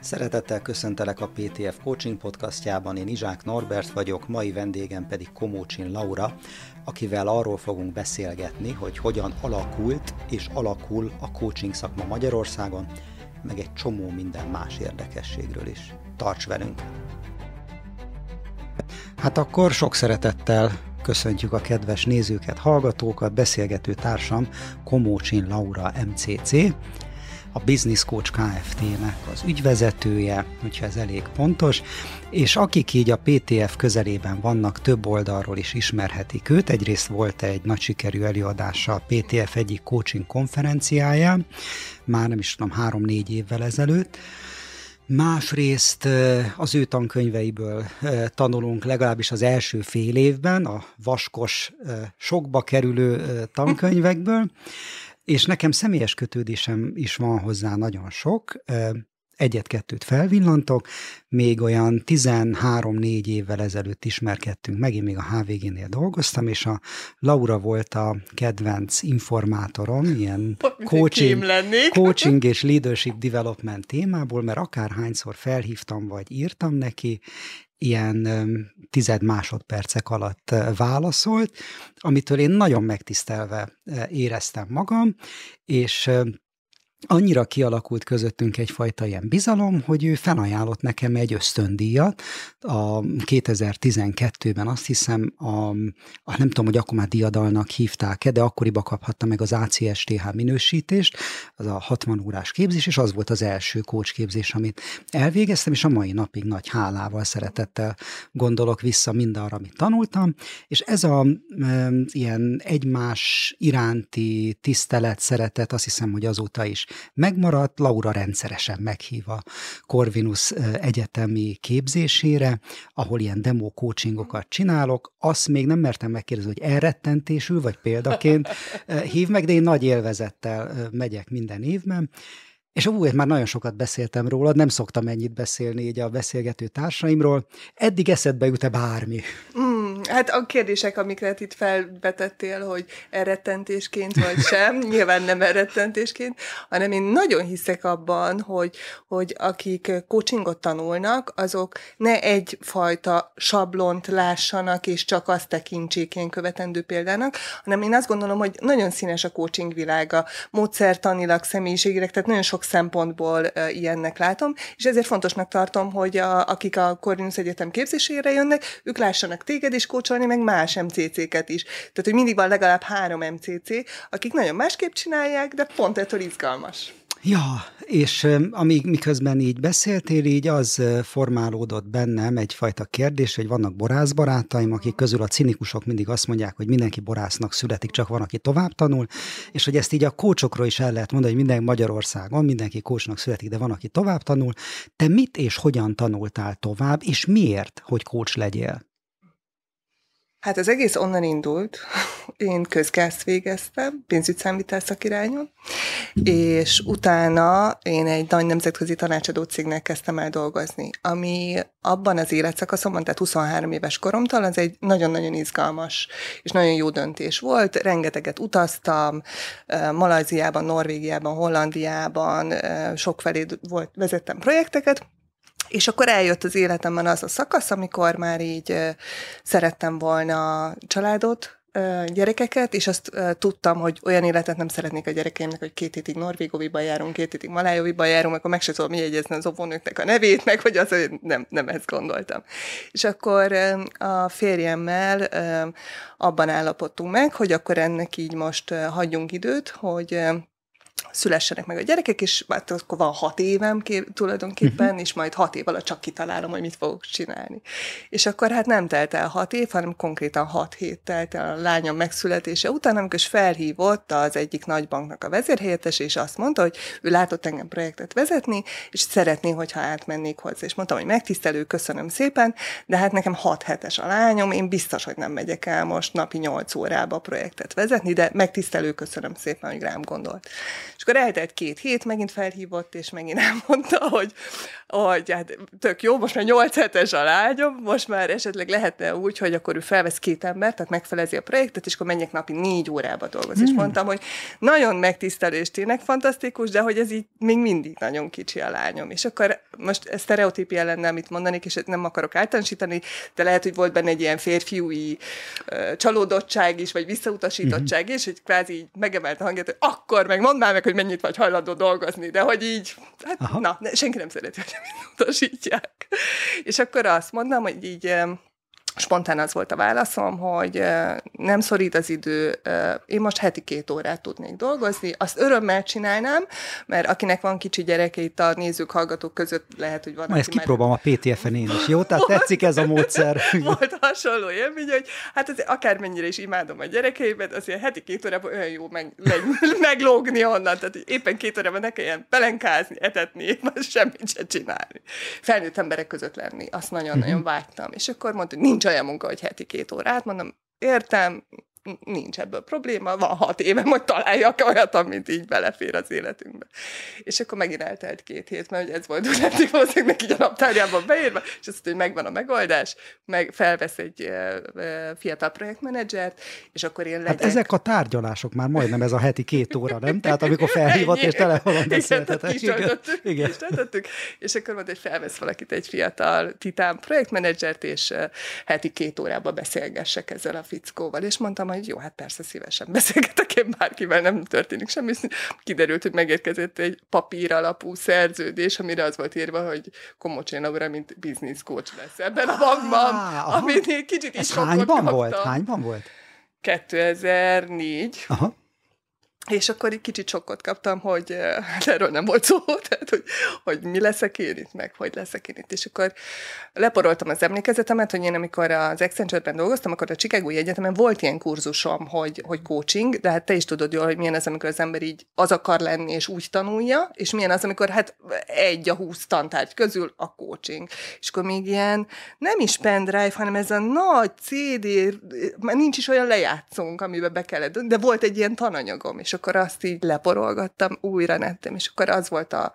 Szeretettel köszöntelek a PTF Coaching podcastjában, én Izsák Norbert vagyok, mai vendégem pedig Komócsin Laura, akivel arról fogunk beszélgetni, hogy hogyan alakult és alakul a coaching szakma Magyarországon, meg egy csomó minden más érdekességről is. Tarts velünk! Hát akkor sok szeretettel köszöntjük a kedves nézőket, hallgatókat, beszélgető társam Komócsin Laura MCC, a Business Coach Kft-nek az ügyvezetője, hogyha ez elég pontos, és akik így a PTF közelében vannak, több oldalról is ismerhetik őt. Egyrészt volt egy nagy sikerű előadása a PTF egyik coaching konferenciáján, már nem is tudom, három-négy évvel ezelőtt, Másrészt az ő tankönyveiből tanulunk legalábbis az első fél évben, a vaskos, sokba kerülő tankönyvekből, és nekem személyes kötődésem is van hozzá nagyon sok, egyet-kettőt felvillantok, még olyan 13-4 évvel ezelőtt ismerkedtünk meg, én még a HVG-nél dolgoztam, és a Laura volt a kedvenc informátorom, ilyen coaching, coaching és leadership development témából, mert akárhányszor felhívtam, vagy írtam neki, ilyen tized másodpercek alatt válaszolt, amitől én nagyon megtisztelve éreztem magam, és annyira kialakult közöttünk egyfajta ilyen bizalom, hogy ő felajánlott nekem egy ösztöndíjat. A 2012-ben azt hiszem, a, a nem tudom, hogy akkor már diadalnak hívták-e, de akkoriban kaphatta meg az ACSTH minősítést, az a 60 órás képzés, és az volt az első coach képzés, amit elvégeztem, és a mai napig nagy hálával, szeretettel gondolok vissza mindarra, amit tanultam, és ez a e, ilyen egymás iránti tisztelet, szeretet, azt hiszem, hogy azóta is megmaradt, Laura rendszeresen meghív a Corvinus egyetemi képzésére, ahol ilyen demo coachingokat csinálok, azt még nem mertem megkérdezni, hogy elrettentésül, vagy példaként hív meg, de én nagy élvezettel megyek minden évben, és úgy már nagyon sokat beszéltem rólad, nem szoktam ennyit beszélni így a beszélgető társaimról. Eddig eszedbe jut-e bármi? Mm, hát a kérdések, amiket itt felvetettél, hogy elrettentésként vagy sem, nyilván nem elrettentésként, hanem én nagyon hiszek abban, hogy, hogy akik coachingot tanulnak, azok ne egyfajta sablont lássanak, és csak azt tekintsék ilyen követendő példának, hanem én azt gondolom, hogy nagyon színes a coaching világa, módszertanilag, személyiségileg, tehát nagyon sok szempontból ilyennek látom, és ezért fontosnak tartom, hogy a, akik a Corvinus Egyetem képzésére jönnek, ők lássanak téged is kócsolni, meg más MCC-ket is. Tehát, hogy mindig van legalább három MCC, akik nagyon másképp csinálják, de pont ettől izgalmas. Ja, és amíg miközben így beszéltél, így az formálódott bennem egyfajta kérdés, hogy vannak borászbarátaim, akik közül a cinikusok mindig azt mondják, hogy mindenki borásznak születik, csak van, aki tovább tanul, és hogy ezt így a kócsokról is el lehet mondani, hogy minden Magyarországon mindenki kócsnak születik, de van, aki tovább tanul. Te mit és hogyan tanultál tovább, és miért, hogy kócs legyél? Hát az egész onnan indult. Én közgázt végeztem, pénzügyszámítás szakirányon, és utána én egy nagy nemzetközi tanácsadó cégnek kezdtem el dolgozni, ami abban az életszakaszomban, tehát 23 éves koromtól, az egy nagyon-nagyon izgalmas és nagyon jó döntés volt. Rengeteget utaztam, Malajziában, Norvégiában, Hollandiában, sokfelé volt, vezettem projekteket, és akkor eljött az életemben az a szakasz, amikor már így szerettem volna családot, gyerekeket, és azt tudtam, hogy olyan életet nem szeretnék a gyerekeimnek, hogy két hétig Norvégoviban járunk, két hétig Malájoviban járunk, akkor meg se tudom jegyezni az óvónőknek a nevét, meg hogy az, hogy nem, nem ezt gondoltam. És akkor a férjemmel abban állapodtunk meg, hogy akkor ennek így most hagyjunk időt, hogy szülessenek meg a gyerekek, és hát akkor van hat évem tulajdonképpen, uh-huh. és majd hat év alatt csak kitalálom, hogy mit fogok csinálni. És akkor hát nem telt el hat év, hanem konkrétan hat hét telt el a lányom megszületése után, amikor is felhívott az egyik nagybanknak a vezérhelyettes, és azt mondta, hogy ő látott engem projektet vezetni, és szeretné, hogyha átmennék hozzá. És mondtam, hogy megtisztelő, köszönöm szépen, de hát nekem hat hetes a lányom, én biztos, hogy nem megyek el most napi nyolc órába projektet vezetni, de megtisztelő, köszönöm szépen, hogy rám gondolt. És akkor eltelt két hét, megint felhívott, és megint elmondta, hogy, hogy hát tök jó, most már nyolc hetes a lányom, most már esetleg lehetne úgy, hogy akkor ő felvesz két embert, tehát megfelezi a projektet, és akkor menjek napi négy órába dolgozni. Hmm. És mondtam, hogy nagyon megtisztelő és tényleg fantasztikus, de hogy ez így még mindig nagyon kicsi a lányom. És akkor most ez sztereotípia lenne, amit mondanék, és nem akarok általánosítani, de lehet, hogy volt benne egy ilyen férfiúi csalódottság is, vagy visszautasítottság mm-hmm. is, hogy kvázi megemelt a hangját, hogy akkor meg mondd már meg, hogy mennyit vagy hajlandó dolgozni, de hogy így, hát Aha. na, senki nem szereti, hogy utasítják. És akkor azt mondom, hogy így spontán az volt a válaszom, hogy nem szorít az idő, én most heti két órát tudnék dolgozni, azt örömmel csinálnám, mert akinek van kicsi gyereke itt a nézők, hallgatók között lehet, hogy van. Ma ezt kipróbálom már... a PTF-en én is, jó? Tehát tetszik ez a módszer. Volt hasonló élmény, hogy hát azért akármennyire is imádom a gyerekeimet, azért heti két órában olyan jó meg, meg, meglógni onnan, tehát hogy éppen két órában ne kelljen pelenkázni, etetni, semmit se csinálni. Felnőtt emberek között lenni, azt nagyon-nagyon mhm. vágytam. És akkor mondta, hogy nincs olyan munka, hogy heti két órát, mondom, értem, nincs ebből probléma, van hat éve, hogy találjak olyat, amit így belefér az életünkbe. És akkor megint eltelt két hét, mert ez volt úgy eddig valószínűleg így a naptárjában beírva, és azt hogy megvan a megoldás, meg felvesz egy fiatal projektmenedzsert, és akkor én hát legyek... Hát ezek a tárgyalások már majdnem ez a heti két óra, nem? Tehát amikor felhívott és telefonon beszéltetek. Igen, igen. Igen. és akkor mondta, hogy felvesz valakit egy fiatal titán projektmenedzsert, és heti két órába beszélgessek ezzel a fickóval. És mondtam, hogy jó, hát persze szívesen beszélgetek én bárkivel, nem történik semmi. Kiderült, hogy megérkezett egy papír alapú szerződés, amire az volt írva, hogy Komocsén Laura, mint business coach lesz ebben a bankban, ah, amit kicsit is hányban kaptam. volt? Hányban volt? 2004. Aha. És akkor egy kicsit sokkot kaptam, hogy hát erről nem volt szó, tehát hogy, hogy mi leszek én itt, meg hogy leszek én itt. És akkor leporoltam az emlékezetemet, hogy én amikor az Accenture-ben dolgoztam, akkor a Chicagói Egyetemen volt ilyen kurzusom, hogy, hogy coaching, de hát te is tudod jól, hogy milyen az, amikor az ember így az akar lenni, és úgy tanulja, és milyen az, amikor hát egy a húsz tantárgy közül a coaching. És akkor még ilyen nem is pendrive, hanem ez a nagy CD, már nincs is olyan lejátszónk, amiben be kellett, de volt egy ilyen tananyagom, és akkor azt így leporolgattam, újra nettem, és akkor az volt a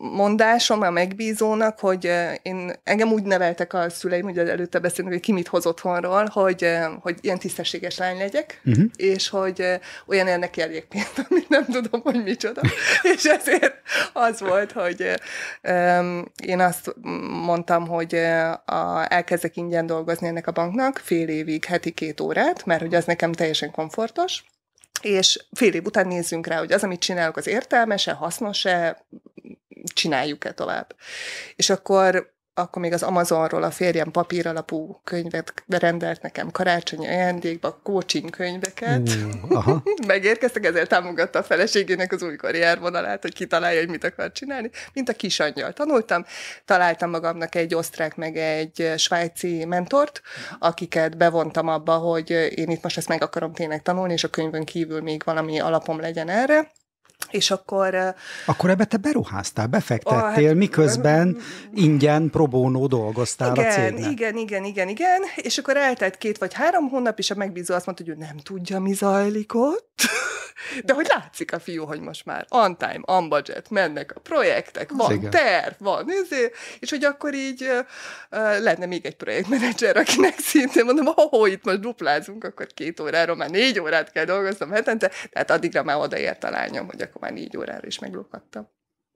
mondásom a megbízónak, hogy én, engem úgy neveltek a szüleim, hogy előtte beszélünk, hogy ki mit hoz otthonról, hogy, hogy ilyen tisztességes lány legyek, uh-huh. és hogy olyan ennek érjék pénzt, amit nem tudom, hogy micsoda. és ezért az volt, hogy um, én azt mondtam, hogy a, elkezdek ingyen dolgozni ennek a banknak, fél évig, heti két órát, mert hogy az nekem teljesen komfortos, és fél év után nézzünk rá, hogy az, amit csinálok, az értelmes-e, hasznos-e, csináljuk-e tovább. És akkor akkor még az Amazonról a férjem papír alapú könyvet rendelt nekem karácsonyi ajándékba, coaching könyveket. Uh, aha. Megérkeztek, ezért támogatta a feleségének az új karriervonalát, hogy kitalálja, hogy mit akar csinálni. Mint a kisangyal tanultam. Találtam magamnak egy osztrák, meg egy svájci mentort, akiket bevontam abba, hogy én itt most ezt meg akarom tényleg tanulni, és a könyvön kívül még valami alapom legyen erre és akkor... Akkor ebbe te beruháztál, befektettél, ah, hát, miközben ingyen pro bono dolgoztál igen, a cégnek. Igen, igen, igen, igen, és akkor eltelt két vagy három hónap, és a megbízó azt mondta, hogy ő nem tudja, mi zajlik ott, de hogy látszik a fiú, hogy most már on time, on budget, mennek a projektek, van igen. terv, van nézé, és hogy akkor így uh, lenne még egy projektmenedzser, akinek szintén mondom, ha itt most duplázunk, akkor két órára már négy órát kell dolgoznom hetente, tehát addigra már odaért a lányom, hogy akkor már négy órára is meglukadtam.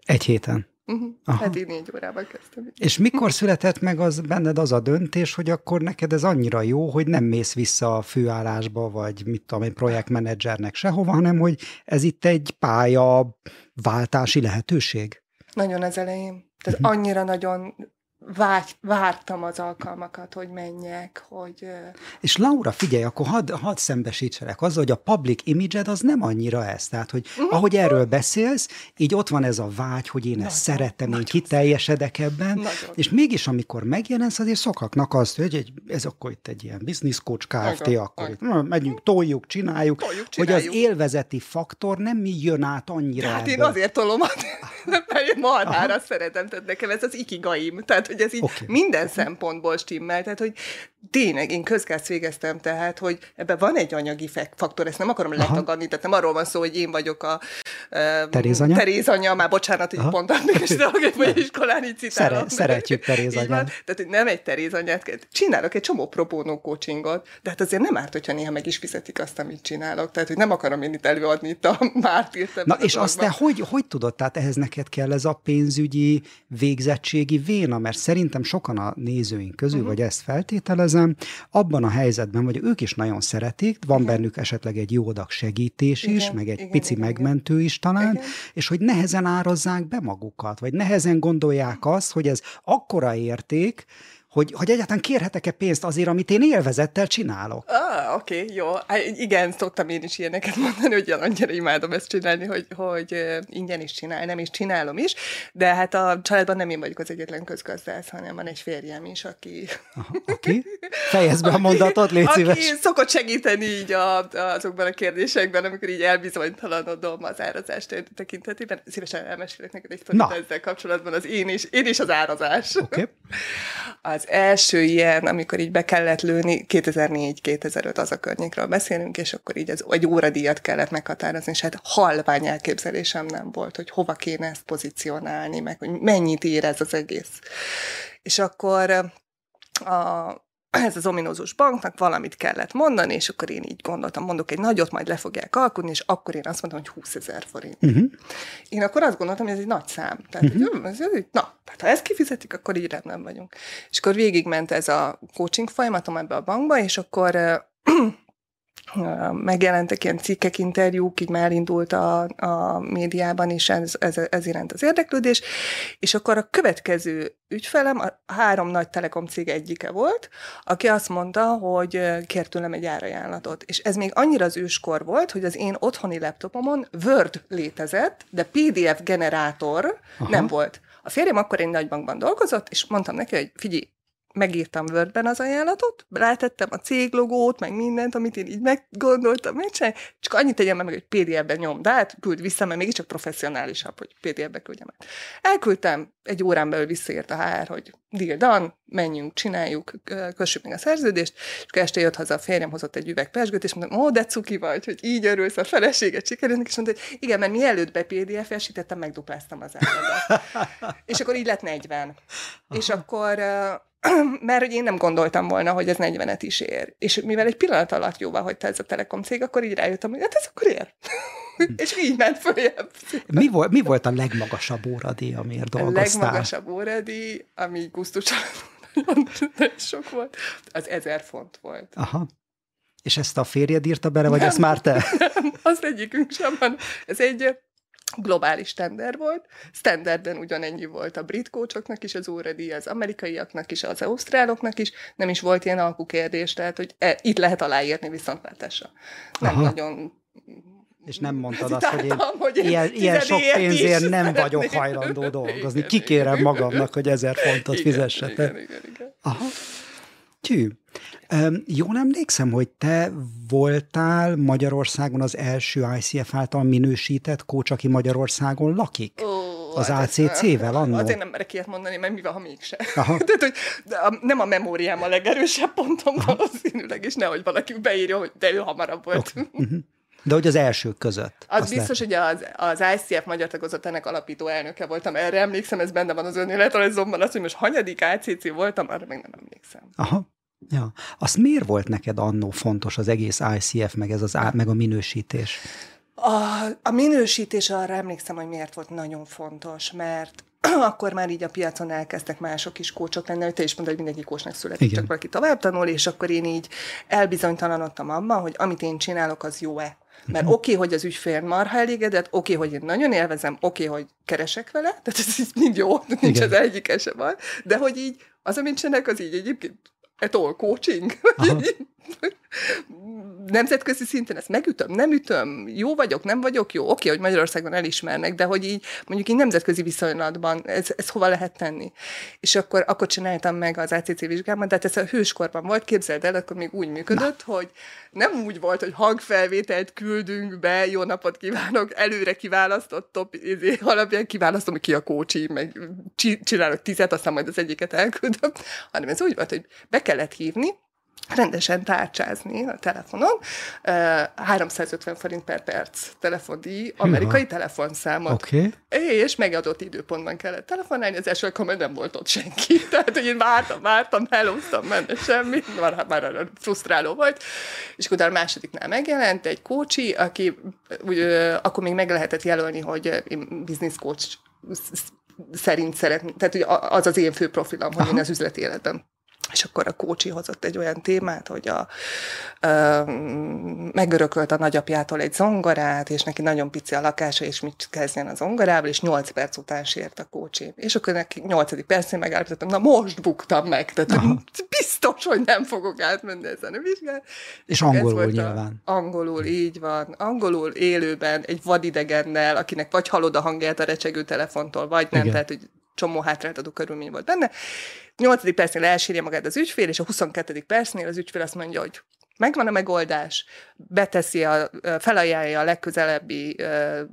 Egy héten? Uh-huh. Hát így négy órában kezdtem. És mikor született meg az benned az a döntés, hogy akkor neked ez annyira jó, hogy nem mész vissza a főállásba, vagy mit tudom én, projektmenedzsernek sehova, hanem hogy ez itt egy pálya váltási lehetőség? Nagyon az elején. Tehát uh-huh. annyira nagyon vágy, vártam az alkalmakat, hogy menjek, hogy... És Laura, figyelj, akkor hadd had szembesítselek azzal, hogy a public image az nem annyira ez. Tehát, hogy uh-huh. ahogy erről beszélsz, így ott van ez a vágy, hogy én ezt nagyon, szeretem, nagyon én kiteljesedek ebben, nagyon. és mégis amikor megjelensz, azért szokaknak azt, hogy egy, ez akkor itt egy ilyen business coach Kft., nagyon, akkor. Itt, megyünk, toljuk, csináljuk, toljuk, csináljuk, hogy az élvezeti faktor nem mi jön át annyira. Hát ebből. én azért tolom, mert marhára szeretem, tehát nekem ez az ikigaim, tehát hogy ez így okay. minden szempontból stimmel, tehát hogy tényleg, én közgázt végeztem, tehát, hogy ebben van egy anyagi faktor, ezt nem akarom letagadni, tehát nem arról van szó, hogy én vagyok a uh, Terézanya? Terézanya, már bocsánat, hogy pont addig is hogy iskolán így citálom. Szere, szeretjük Terézanyát. Tehát, hogy nem egy Terézanyát. Csinálok egy csomó propónó coachingot, de hát azért nem árt, hogyha néha meg is fizetik azt, amit csinálok. Tehát, hogy nem akarom én itt előadni itt a mártírt. Na, és azt te hogy, hogy tudod? Tehát ehhez neked kell ez a pénzügyi végzettségi véna, mert szerintem sokan a nézőink közül, uh-huh. vagy ezt feltételezem, abban a helyzetben, vagy ők is nagyon szeretik, van igen. bennük esetleg egy jó adag segítés igen, is, meg egy igen, pici igen, megmentő is talán, igen. és hogy nehezen árazzák be magukat, vagy nehezen gondolják azt, hogy ez akkora érték, hogy, hogy egyáltalán kérhetek-e pénzt azért, amit én élvezettel csinálok. Ah, oké, okay, jó. igen, szoktam én is ilyeneket mondani, hogy annyira imádom ezt csinálni, hogy, hogy ingyen is csinál, nem is csinálom is, de hát a családban nem én vagyok az egyetlen közgazdász, hanem van egy férjem is, aki... Aha, aki? Fejezd be a mondatot, légy aki szíves. szokott segíteni így a, azokban a kérdésekben, amikor így elbizonytalanodom az árazás tekintetében. Szívesen elmesélek neked egy ezzel kapcsolatban, az én is, én is az árazás. Oké. Okay. Az az első ilyen, amikor így be kellett lőni, 2004-2005 az a környékről beszélünk, és akkor így az, egy óradíjat kellett meghatározni, és hát halvány elképzelésem nem volt, hogy hova kéne ezt pozícionálni, meg hogy mennyit ér ez az egész. És akkor a, ez az ominózus banknak valamit kellett mondani, és akkor én így gondoltam, mondok egy nagyot, majd le fogják alkudni, és akkor én azt mondtam, hogy 20 ezer forint. Uh-huh. Én akkor azt gondoltam, hogy ez egy nagy szám. Tehát, uh-huh. hogy, ez, ez, na, tehát ha ezt kifizetik, akkor így rendben vagyunk. És akkor végigment ez a coaching folyamatom ebbe a bankba, és akkor megjelentek ilyen cikkek, interjúk, így már elindult a, a médiában is ez, ez, ez iránt az érdeklődés, és akkor a következő ügyfelem a három nagy telekom cég egyike volt, aki azt mondta, hogy kért tőlem egy árajánlatot. És ez még annyira az őskor volt, hogy az én otthoni laptopomon Word létezett, de PDF generátor Aha. nem volt. A férjem akkor egy nagybankban dolgozott, és mondtam neki, hogy figyelj, megírtam Wordben az ajánlatot, rátettem a céglogót, meg mindent, amit én így meggondoltam megcsinálni, csak annyit tegyem meg, hogy PDF-ben nyom, de hát küld vissza, mert mégiscsak professzionálisabb, hogy PDF-be küldjem el. Elküldtem, egy órán belül visszaért a HR, hogy deal done, menjünk, csináljuk, kössük meg a szerződést, és este jött haza a férjem, hozott egy üveg pesgőt, és mondtam, ó, de cuki vagy, hogy így örülsz a feleséget sikerülnek, és mondta, hogy igen, mert mielőtt be PDF-esítettem, megdupláztam az áradat. és akkor így lett 40. Aha. És akkor mert hogy én nem gondoltam volna, hogy ez 40-et is ér. És mivel egy pillanat alatt jóvá hagyta ez a Telekom cég, akkor így rájöttem, hogy hát ez akkor ér. és így ment följebb. Mi volt, mi volt a legmagasabb óradíj, amiért dolgoztál? A legmagasabb óradíj, ami gusztusan nagyon sok volt, az ezer font volt. Aha. És ezt a férjed írta bele, vagy nem, ezt már te? Nem, az egyikünk sem van. Ez egy globális tender volt. Standarden ugyanennyi volt a brit kócsoknak is az óradíj, az amerikaiaknak is, az ausztráloknak is. Nem is volt ilyen alkukérdés, tehát hogy e, itt lehet aláírni viszontlátásra. Nem Aha. nagyon és nem mondtad azt, hogy én, hogy én ilyen, ilyen sok pénzért nem vagyok hajlandó dolgozni. Kikérem magamnak, hogy ezer fontot fizessetek. Aha. Tű. Jól emlékszem, hogy te voltál Magyarországon az első ICF által minősített kócs, aki Magyarországon lakik? Oh, az hát ACC-vel annó? Azért nem merek ilyet mondani, mert mivel, ha mégse. Aha. Tehát, hogy a, nem a memóriám a legerősebb pontom valószínűleg, és nehogy valaki beírja, hogy de ő hamarabb volt. Okay. De hogy az elsők között. Az biztos, lehet. hogy az, az ICF magyar tagozatának alapító elnöke voltam. Erre emlékszem, ez benne van az önéletrajzomban. Az, hogy most hanyadik ACC voltam, arra még nem emlékszem. Aha. Ja. Azt miért volt neked annó fontos az egész ICF, meg, ez az, meg a minősítés? A, a minősítés arra emlékszem, hogy miért volt nagyon fontos, mert akkor már így a piacon elkezdtek mások is kócsok lenni, hogy te is mondod, hogy mindegyik kócsnak születik, Igen. csak valaki tovább tanul, és akkor én így elbizonytalanodtam abban, hogy amit én csinálok, az jó-e. Mert uh-huh. oké, okay, hogy az ügyfél marha elégedett, oké, okay, hogy én nagyon élvezem, oké, okay, hogy keresek vele, tehát ez, ez mind jó, nincs Igen. az egyik sem van, de hogy így az, amit csinálok, az így egyébként et all coaching nemzetközi szinten ezt megütöm, nem ütöm, jó vagyok, nem vagyok jó, oké, hogy Magyarországon elismernek, de hogy így mondjuk így nemzetközi viszonylatban ez, ez hova lehet tenni. És akkor, akkor csináltam meg az ACC vizsgámat, tehát ez a hőskorban volt, képzeld el, akkor még úgy működött, Na. hogy nem úgy volt, hogy hangfelvételt küldünk be, jó napot kívánok, előre kiválasztott top izé, alapján kiválasztom, hogy ki a kócsi, meg csinálok tizet, aztán majd az egyiket elküldöm, hanem ez úgy volt, hogy be kellett hívni, rendesen tárcsázni a telefonon. 350 forint per perc telefondíj, amerikai telefonszámot. Oké. Okay. És megadott időpontban kellett telefonálni, az első alkalommal nem volt ott senki. Tehát, hogy én vártam, vártam, hellóztam, menne semmi, már, már frusztráló volt. És utána a másodiknál megjelent egy kócsi, aki úgy, akkor még meg lehetett jelölni, hogy én business coach szerint szeretném, tehát az az én fő profilam, hogy Aha. én az üzleti életben és akkor a kócsi hozott egy olyan témát, hogy a, ö, megörökölt a nagyapjától egy zongorát, és neki nagyon pici a lakása, és mit kezdjen a zongorával, és nyolc perc után sért a kócsi. És akkor neki nyolcadik percén megállapítottam, na most buktam meg, tehát Aha. biztos, hogy nem fogok átmenni ezen a vizsgát. És angolul nyilván. A, angolul, így van. Angolul élőben egy vadidegennel, akinek vagy hallod a hangját a recsegő telefontól, vagy nem, Igen. tehát hogy csomó hátráltató körülmény volt benne. 8. percnél elsírja magát az ügyfél, és a 22. percnél az ügyfél azt mondja, hogy megvan a megoldás, beteszi, a, felajánlja a legközelebbi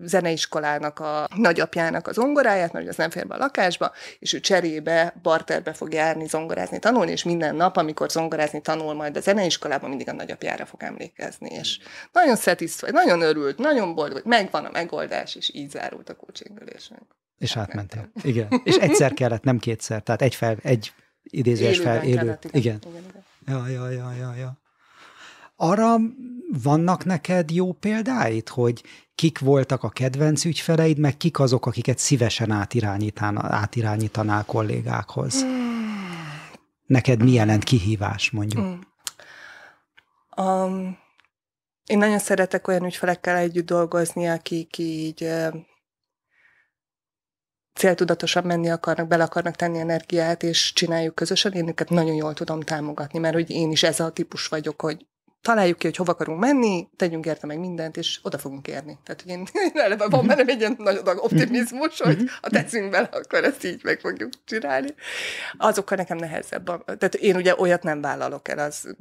zeneiskolának a nagyapjának az zongoráját, mert az nem fér be a lakásba, és ő cserébe, barterbe fog járni zongorázni, tanulni, és minden nap, amikor zongorázni tanul majd a zeneiskolában, mindig a nagyapjára fog emlékezni. És nagyon szatisfáj, nagyon örült, nagyon boldog, hogy megvan a megoldás, és így zárult a coachingülésünk. És átmentél. Igen. És egyszer kellett, nem kétszer. Tehát egy, fel, egy idézőes fel, élő. Kellett, igen. Igen. igen. igen. Ja, ja, ja, ja, ja. Arra vannak neked jó példáid, hogy kik voltak a kedvenc ügyfeleid, meg kik azok, akiket szívesen átirányítanál kollégákhoz? Hmm. Neked mi jelent kihívás, mondjuk? Hmm. Um, én nagyon szeretek olyan ügyfelekkel együtt dolgozni, akik így céltudatosan menni akarnak, bele akarnak tenni energiát, és csináljuk közösen, én őket nagyon jól tudom támogatni, mert hogy én is ez a típus vagyok, hogy találjuk ki, hogy hova akarunk menni, tegyünk érte meg mindent, és oda fogunk érni. Tehát, hogy én, eleve van bennem egy ilyen nagy adag optimizmus, hogy ha teszünk bele, akkor ezt így meg fogjuk csinálni. Azokkal nekem nehezebb. Tehát én ugye olyat nem vállalok el, az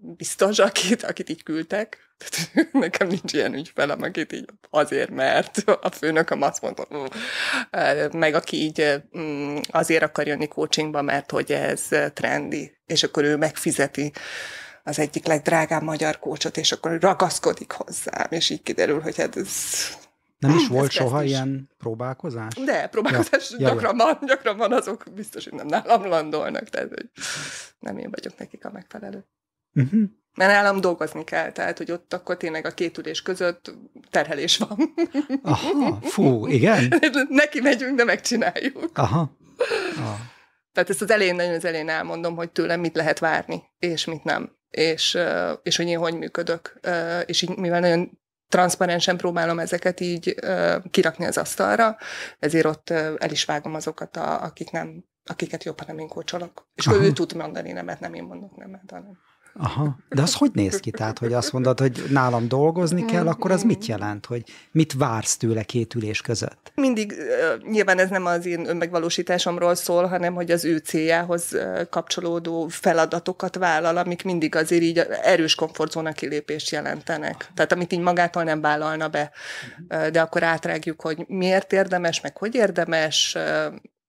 biztos, akit, akit így küldtek. Tehát nekem nincs ilyen ügyfelem, akit így azért, mert a főnököm azt mondta, meg aki így mm, azért akar jönni coachingba, mert hogy ez trendi, és akkor ő megfizeti az egyik legdrágább magyar kócsot, és akkor ragaszkodik hozzám, és így kiderül, hogy hát ez nem is volt ez soha is. ilyen próbálkozás? De, próbálkozás ja, gyakran ja, van, gyakran van, azok biztos, hogy nem nálam landolnak, tehát hogy nem én vagyok nekik a megfelelő. Uh-huh. Mert nálam dolgozni kell, tehát hogy ott akkor tényleg a két ülés között terhelés van. Aha, fú, igen? Neki megyünk, de megcsináljuk. Aha. Ah. Tehát ezt az elején, nagyon az elején elmondom, hogy tőlem mit lehet várni, és mit nem és, és hogy én hogy működök. És így, mivel nagyon transzparensen próbálom ezeket így kirakni az asztalra, ezért ott el is vágom azokat, a, akik nem, akiket jobban nem én kócsolok. És akkor ő tud mondani nemet, nem én mondok nemet, hanem Aha, de az hogy néz ki? Tehát, hogy azt mondod, hogy nálam dolgozni kell, akkor az mit jelent? Hogy mit vársz tőle két ülés között? Mindig, nyilván ez nem az én önmegvalósításomról szól, hanem hogy az ő céljához kapcsolódó feladatokat vállal, amik mindig azért így erős komfortzóna kilépést jelentenek. Tehát amit így magától nem vállalna be, de akkor átrágjuk, hogy miért érdemes, meg hogy érdemes,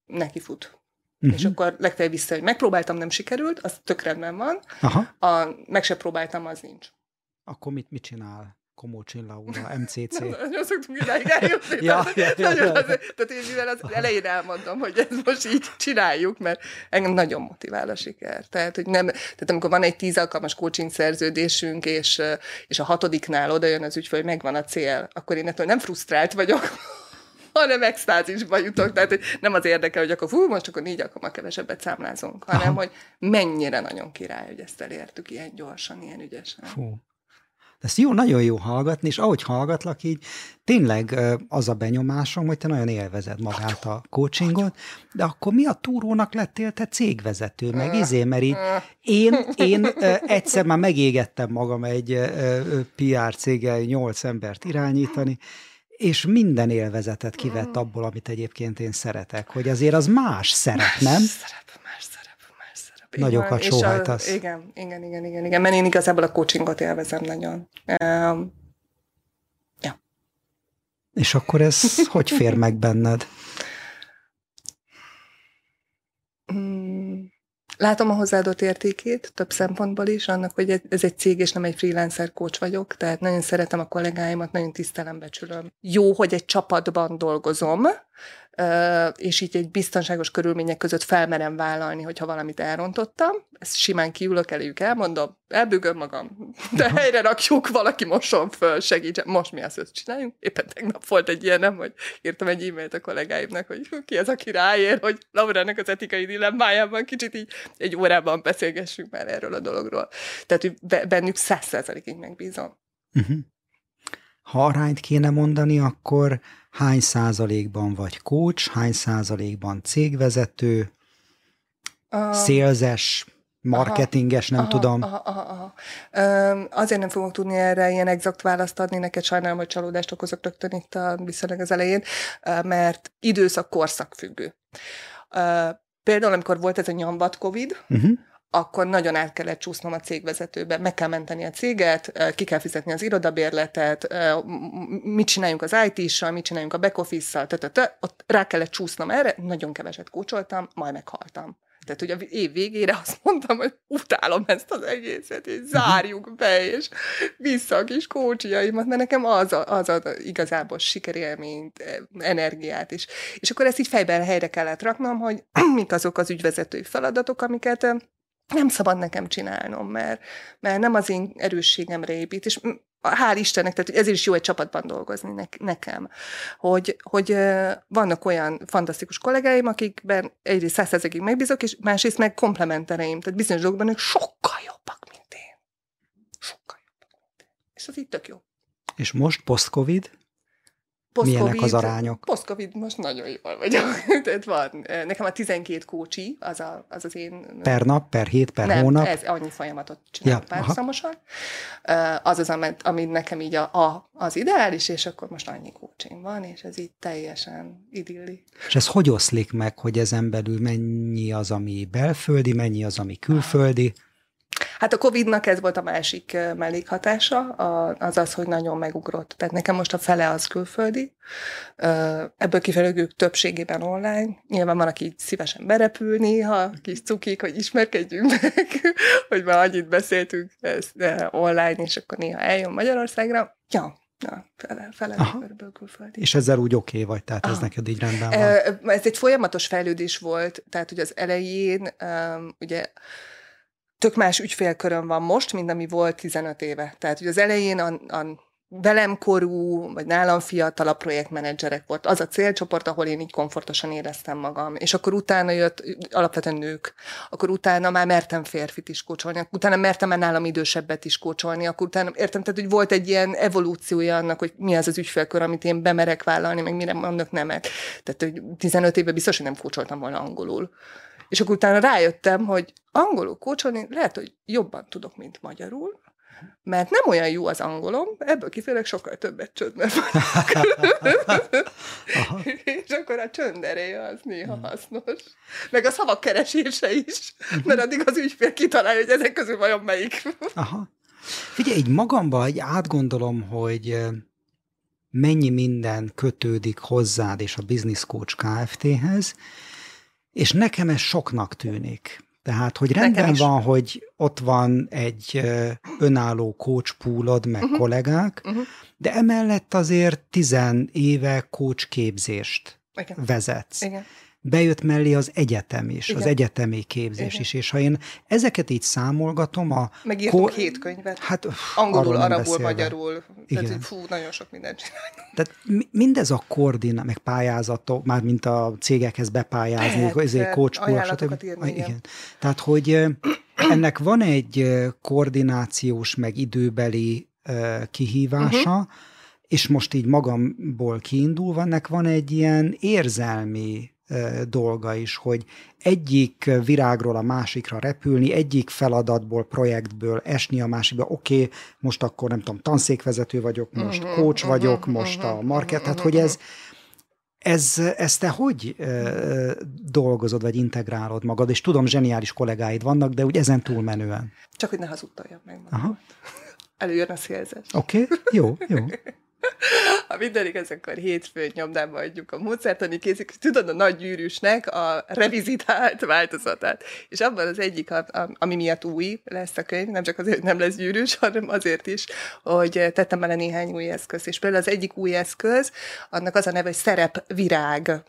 neki fut. Uh-huh. És akkor legfeljebb vissza, hogy megpróbáltam, nem sikerült, az tök rendben van. Aha. A, meg se próbáltam, az nincs. Akkor mit, mit csinál? Komócsin Laura, MCC. Nagyon szoktunk idáig eljutni. ja, ja, ja, ja. Tehát én mivel az elején elmondom, hogy ezt most így csináljuk, mert engem nagyon motivál a siker. Tehát, hogy nem, tehát amikor van egy tíz alkalmas coaching szerződésünk, és, és a hatodiknál oda jön az ügyfél, hogy megvan a cél, akkor én ettől nem frusztrált vagyok, hanem extázisba jutok. Tehát hogy nem az érdekel, hogy akkor fú, most akkor négy alkalommal kevesebbet számlázunk, hanem Aha. hogy mennyire nagyon király, hogy ezt elértük ilyen gyorsan, ilyen ügyesen. Fú. Ezt jó, nagyon jó hallgatni, és ahogy hallgatlak így, tényleg az a benyomásom, hogy te nagyon élvezed magát a coachingot, de akkor mi a túrónak lettél te cégvezető, meg izé, mert így én, én egyszer már megégettem magam egy PR céggel nyolc embert irányítani, és minden élvezetet kivett mm. abból, amit egyébként én szeretek, hogy azért az más szerep, nem? Más szerep, más szerep, más szerep. Nagyokat sóhajtasz. Igen, igen, igen, igen, igen, mert én igazából a coachingot élvezem nagyon. Um, ja. És akkor ez hogy fér meg benned? Látom a hozzáadott értékét több szempontból is, annak, hogy ez egy cég és nem egy freelancer coach vagyok, tehát nagyon szeretem a kollégáimat, nagyon tisztelem, becsülöm. Jó, hogy egy csapatban dolgozom, és így egy biztonságos körülmények között felmerem vállalni, hogyha valamit elrontottam. Ezt simán kiülök eléjük, elmondom, elbűgöm magam, de helyre rakjuk, valaki moson föl, segítsen. Most mi azt csináljunk? Éppen tegnap volt egy ilyen, nem, hogy írtam egy e-mailt a kollégáimnak, hogy ki az, aki ráér, hogy Laurának az etikai dilemmájában kicsit így egy órában beszélgessünk már erről a dologról. Tehát, hogy bennük száz százalékig megbízom. Uh-huh. Ha arányt kéne mondani, akkor hány százalékban vagy coach, hány százalékban cégvezető, uh, szélzes, marketinges, aha, nem aha, tudom. Aha, aha, aha. Ö, azért nem fogok tudni erre ilyen exakt választ adni, neked sajnálom, hogy csalódást okozok rögtön itt a, viszonylag az elején, mert időszak korszak függő. Például, amikor volt ez a nyombat Covid, uh-huh akkor nagyon át kellett csúsznom a cégvezetőbe, meg kell menteni a céget, ki kell fizetni az irodabérletet, mit csináljunk az IT-ssal, mit csináljunk a back office-szal, ott rá kellett csúsznom erre, nagyon keveset kócsoltam, majd meghaltam. Tehát, hogy a év végére azt mondtam, hogy utálom ezt az egészet, és zárjuk be, és vissza a kis kócsiaimat, mert nekem az, a, az a igazából sikerélményt, energiát is. És akkor ezt így fejben helyre kellett raknom, hogy mik azok az ügyvezetői feladatok, amiket nem szabad nekem csinálnom, mert, mert nem az én erősségemre épít, és hál' Istennek, tehát ezért is jó egy csapatban dolgozni nekem, hogy, hogy vannak olyan fantasztikus kollégáim, akikben egyrészt százszerzegig megbízok, és másrészt meg komplementereim, tehát bizonyos dolgokban ők sokkal jobbak, mint én. Sokkal jobbak, mint én. És az itt tök jó. És most, post-covid? Milyenek az arányok? Post-covid most nagyon jól vagyok. Tehát van, nekem a 12 kócsi, az, a, az az én... Per nap, per hét, per nem, hónap? ez annyi folyamatot csinálok ja, párhuzamosan. Az az, ami, ami nekem így a, a, az ideális, és akkor most annyi kócsim van, és ez így teljesen idilli. És ez hogy oszlik meg, hogy ezen belül mennyi az, ami belföldi, mennyi az, ami külföldi? Hát a Covid-nak ez volt a másik mellékhatása, az az, hogy nagyon megugrott. Tehát nekem most a fele az külföldi, ebből kifelőgők többségében online. Nyilván van, aki szívesen berepül néha, kis cukik, hogy ismerkedjünk meg, hogy már annyit beszéltünk ezt online, és akkor néha eljön Magyarországra. Ja, Na, fele, fele külföldi. És ezzel úgy oké okay vagy, tehát Aha. ez neked így rendben van? Ez egy folyamatos fejlődés volt, tehát hogy az elején ugye tök más ügyfélkörön van most, mint ami volt 15 éve. Tehát, hogy az elején a, a velem korú, vagy nálam fiatalabb projektmenedzserek volt. Az a célcsoport, ahol én így komfortosan éreztem magam. És akkor utána jött alapvetően nők. Akkor utána már mertem férfit is kócsolni, akkor utána mertem már nálam idősebbet is kócsolni, akkor utána értem, tehát hogy volt egy ilyen evolúciója annak, hogy mi az az ügyfélkör, amit én bemerek vállalni, meg mire mondok nemet. Tehát, hogy 15 éve biztos, hogy nem kócsoltam volna angolul. És akkor utána rájöttem, hogy angolul kócsolni lehet, hogy jobban tudok, mint magyarul, mert nem olyan jó az angolom, ebből kifejezőleg sokkal többet csöndben És akkor a csönd ereje az néha hasznos. Meg a szavak keresése is, mert addig az ügyfél kitalálja, hogy ezek közül vajon melyik. Aha. Figyelj, így magamban egy átgondolom, hogy mennyi minden kötődik hozzád és a Business Coach Kft-hez, és nekem ez soknak tűnik. Tehát, hogy rendben van, hogy ott van egy önálló coach poolod, meg uh-huh. kollégák, uh-huh. de emellett azért tizen éve coach képzést Igen. vezetsz. Igen bejött mellé az egyetem is, Igen. az egyetemi képzés Igen. is, és ha én ezeket így számolgatom, a... Megírtunk ko- hét könyvet. Hát, Angolul, arabul, beszélve. magyarul. Igen. Tehát, fú, nagyon sok mindent csinálunk. Tehát mindez a koordina, meg pályázatok, már mint a cégekhez bepályázni, ezért coach stb. Írni, igen. igen. Tehát, hogy ennek van egy koordinációs, meg időbeli kihívása, uh-huh. és most így magamból kiindulva, ennek van egy ilyen érzelmi dolga is, hogy egyik virágról a másikra repülni, egyik feladatból, projektből esni a másikba, oké, okay, most akkor nem tudom, tanszékvezető vagyok, most uh-huh, coach vagyok, uh-huh, most uh-huh, a market, tehát hogy ez, ez, ezt te hogy uh, dolgozod, vagy integrálod magad? És tudom, zseniális kollégáid vannak, de úgy ezen túlmenően. Csak hogy ne hazudtaljam meg magad. Előjön a szélzes. Oké, okay, jó, jó. ha minden igaz, akkor hétfőn nyomdába adjuk a módszertani kézik, tudod, a nagy gyűrűsnek a revizitált változatát. És abban az egyik, ami miatt új lesz a könyv, nem csak azért, hogy nem lesz gyűrűs, hanem azért is, hogy tettem bele néhány új eszköz. És például az egyik új eszköz, annak az a neve, hogy szerepvirág.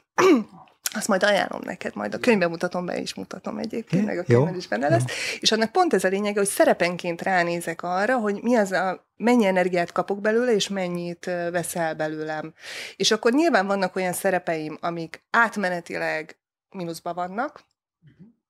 Azt majd ajánlom neked, majd a könyvben mutatom be, és mutatom egyébként, meg a könyvben is benne lesz. Jó. És annak pont ez a lényege, hogy szerepenként ránézek arra, hogy mi az a, mennyi energiát kapok belőle, és mennyit veszel belőlem. És akkor nyilván vannak olyan szerepeim, amik átmenetileg mínuszban vannak,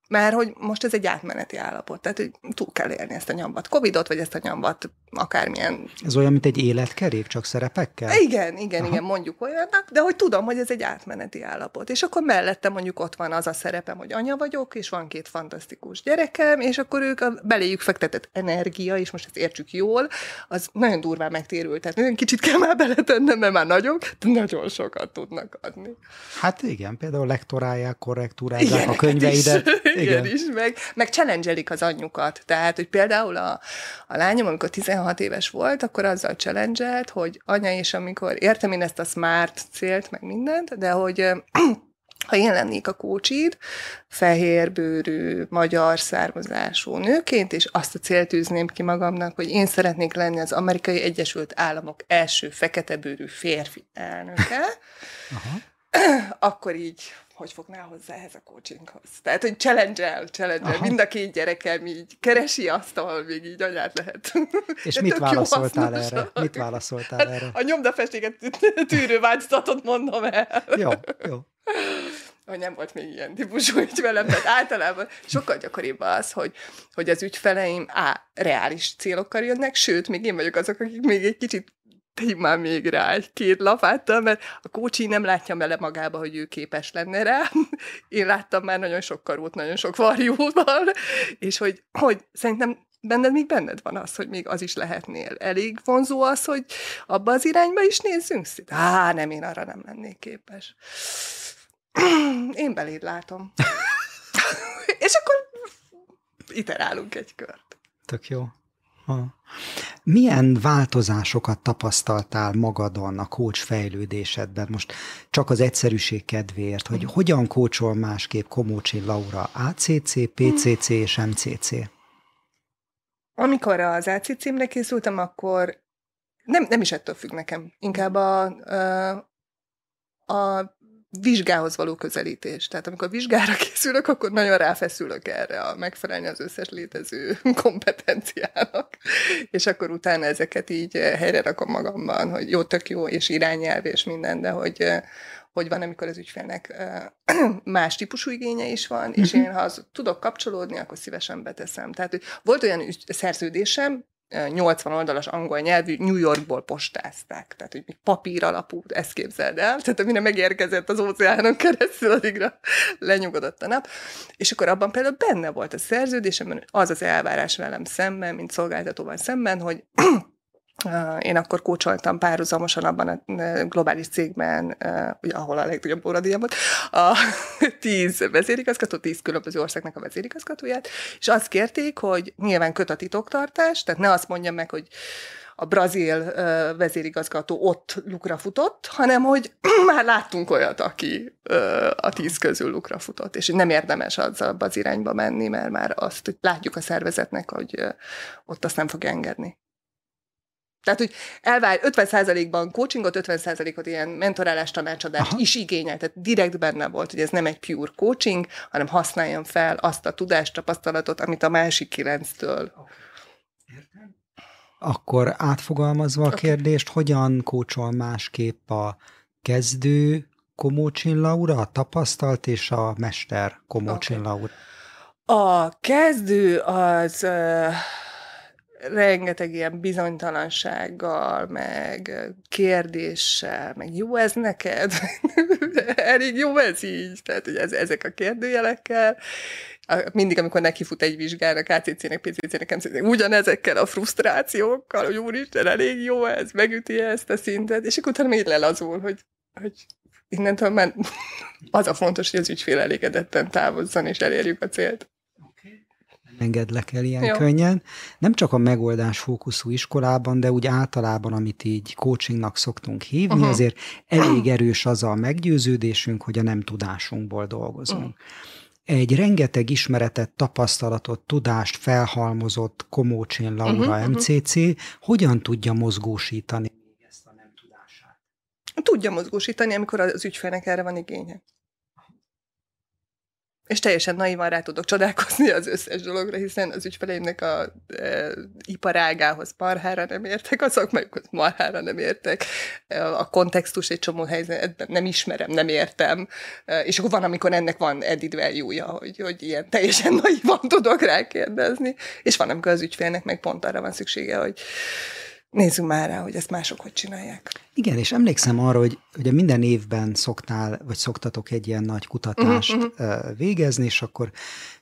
mert hogy most ez egy átmeneti állapot, tehát hogy túl kell élni ezt a nyombat Covidot, vagy ezt a nyombat akármilyen... Ez olyan, mint egy életkerék, csak szerepekkel? Igen, igen, Aha. igen, mondjuk olyannak, de hogy tudom, hogy ez egy átmeneti állapot. És akkor mellette mondjuk ott van az a szerepem, hogy anya vagyok, és van két fantasztikus gyerekem, és akkor ők a beléjük fektetett energia, és most ezt értsük jól, az nagyon durván megtérült. Tehát nagyon kicsit kell már beletennem, mert már nagyok, de nagyon sokat tudnak adni. Hát igen, például lektorálják, korrektúrázzák a könyveidet. Igen, is, meg, meg challenge az anyjukat. Tehát, hogy például a, a lányom, amikor 16 éves volt, akkor azzal challenge hogy anya és amikor értem én ezt a smart célt, meg mindent, de hogy ha én lennék a kócsid, fehérbőrű, magyar származású nőként, és azt a célt tűzném ki magamnak, hogy én szeretnék lenni az Amerikai Egyesült Államok első feketebőrű férfi elnöke, Aha. akkor így hogy fognál hozzá ehhez a coachinghoz. Tehát, hogy challenge-el, challenge mind a két gyerekem így keresi azt, ahol még így anyát lehet. És De mit válaszoltál erre? Mit válaszoltál hát erre? A nyomdafestéket tűrő változatot mondom el. Jó, jó. Hogy nem volt még ilyen típusú ügyfelem, tehát általában sokkal gyakoribb az, hogy, hogy az ügyfeleim á, reális célokkal jönnek, sőt, még én vagyok azok, akik még egy kicsit tegyük már még rá egy két lapáttal, mert a kócsi nem látja bele magába, hogy ő képes lenne rá. Én láttam már nagyon sok karót, nagyon sok varjóval, és hogy, hogy szerintem benned még benned van az, hogy még az is lehetnél. Elég vonzó az, hogy abba az irányba is nézzünk szét. Á, nem, én arra nem lennék képes. Én beléd látom. és akkor iterálunk egy kört. Tök jó. Ha. Milyen változásokat tapasztaltál magadon a coach fejlődésedben? Most csak az egyszerűség kedvéért, hogy hogyan kócsol másképp Komócsi Laura ACC, PCC és MCC? Amikor az AC címre készültem, akkor nem, nem is ettől függ nekem. Inkább a, a, a vizsgához való közelítés. Tehát amikor vizsgára készülök, akkor nagyon ráfeszülök erre a megfelelni az összes létező kompetenciának, és akkor utána ezeket így helyre rakom magamban, hogy jó, tök jó, és irányelv, és minden, de hogy, hogy van, amikor az ügyfélnek más típusú igénye is van, és mhm. én, ha az tudok kapcsolódni, akkor szívesen beteszem. Tehát, hogy volt olyan szerződésem, 80 oldalas angol nyelvű New Yorkból postázták. Tehát, hogy még papír alapú, ezt képzeld el. Tehát, amire megérkezett az óceánon keresztül, addigra lenyugodott a nap. És akkor abban például benne volt a szerződésemben az az elvárás velem szemben, mint szolgáltatóval szemben, hogy én akkor kócsoltam párhuzamosan abban a globális cégben, ugye, ahol a legnagyobb óradíjam a tíz vezérigazgató, tíz különböző országnak a vezérigazgatóját, és azt kérték, hogy nyilván köt a titoktartás, tehát ne azt mondjam meg, hogy a brazil vezérigazgató ott lukra futott, hanem hogy már láttunk olyat, aki a tíz közül lukra futott, és nem érdemes azzal az irányba menni, mert már azt látjuk a szervezetnek, hogy ott azt nem fog engedni. Tehát, hogy elvár 50%-ban coachingot, 50%-ot ilyen mentorálás, tanácsadást Aha. is igényel. Tehát direkt benne volt, hogy ez nem egy pure coaching, hanem használjam fel azt a tudást, tapasztalatot, amit a másik kilenctől. Akkor átfogalmazva a kérdést, hogyan kócsol másképp a kezdő Komócsin Laura, a tapasztalt és a mester Komócsin okay. Laura? A kezdő az... Rengeteg ilyen bizonytalansággal, meg kérdéssel, meg jó ez neked? Elég jó ez így? Tehát, hogy ez, ezek a kérdőjelekkel, mindig, amikor nekifut egy vizsgának, ACC-nek, PCC-nek, MCC-nek, ugyanezekkel a frusztrációkkal, hogy úristen, elég jó ez, megüti ezt a szintet, és akkor utána még lelazul, hogy, hogy innentől már az a fontos, hogy az ügyfél elégedetten távozzon, és elérjük a célt. Engedlek el ilyen Jó. könnyen. Nem csak a megoldás fókuszú iskolában, de úgy általában, amit így coachingnak szoktunk hívni, uh-huh. azért elég erős az a meggyőződésünk, hogy a nem tudásunkból dolgozunk. Uh-huh. Egy rengeteg ismeretet, tapasztalatot, tudást felhalmozott Komócsén Laura uh-huh, MCC uh-huh. hogyan tudja mozgósítani ezt a nem tudását? Tudja mozgósítani, amikor az ügyfélnek erre van igénye és teljesen naivan rá tudok csodálkozni az összes dologra, hiszen az ügyfeleimnek a e, iparágához marhára nem értek, a szakmájukhoz marhára nem értek, e, a kontextus egy csomó helyzetben nem ismerem, nem értem, e, és akkor van, amikor ennek van added value hogy, hogy ilyen teljesen naivan tudok rákérdezni, és van, amikor az ügyfélnek meg pont arra van szüksége, hogy nézzünk már rá, hogy ezt mások hogy csinálják. Igen, és emlékszem arra, hogy ugye minden évben szoktál, vagy szoktatok egy ilyen nagy kutatást uh-huh. végezni, és akkor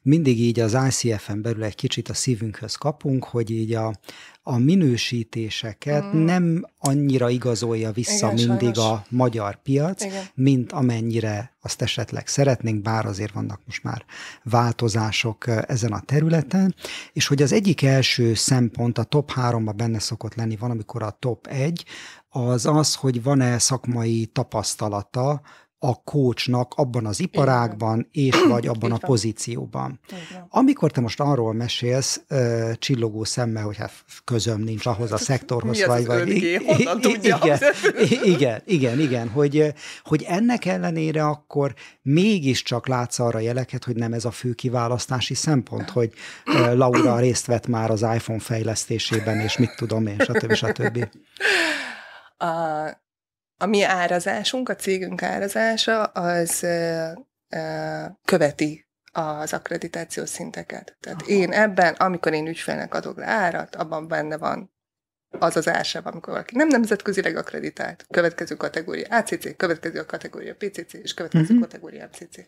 mindig így az ICF-en belül egy kicsit a szívünkhöz kapunk, hogy így a, a minősítéseket mm. nem annyira igazolja vissza Igen, mindig sajnos. a magyar piac, Igen. mint amennyire azt esetleg szeretnénk, bár azért vannak most már változások ezen a területen, és hogy az egyik első szempont a top 3-ban benne szokott lenni, van, amikor a top 1, az az, hogy van-e szakmai tapasztalata a coachnak abban az iparágban, és vagy abban a pozícióban. Amikor te most arról mesélsz, uh, csillogó szemmel, hogy hát közöm nincs ahhoz a szektorhoz, Mi vagy... vagy 5G? tudja? Igen, igen, igen, igen, hogy, hogy ennek ellenére akkor mégiscsak látsz arra jeleket, hogy nem ez a fő kiválasztási szempont, hogy uh, Laura részt vett már az iPhone fejlesztésében, és mit tudom én, stb. stb. A, a mi árazásunk, a cégünk árazása, az követi az akkreditációs szinteket. Tehát Aha. én ebben, amikor én ügyfélnek adok le árat, abban benne van az az ársáv, amikor valaki nem nemzetközileg akkreditált, következő kategória ACC, következő a kategória PCC, és következő uh-huh. kategória MCC.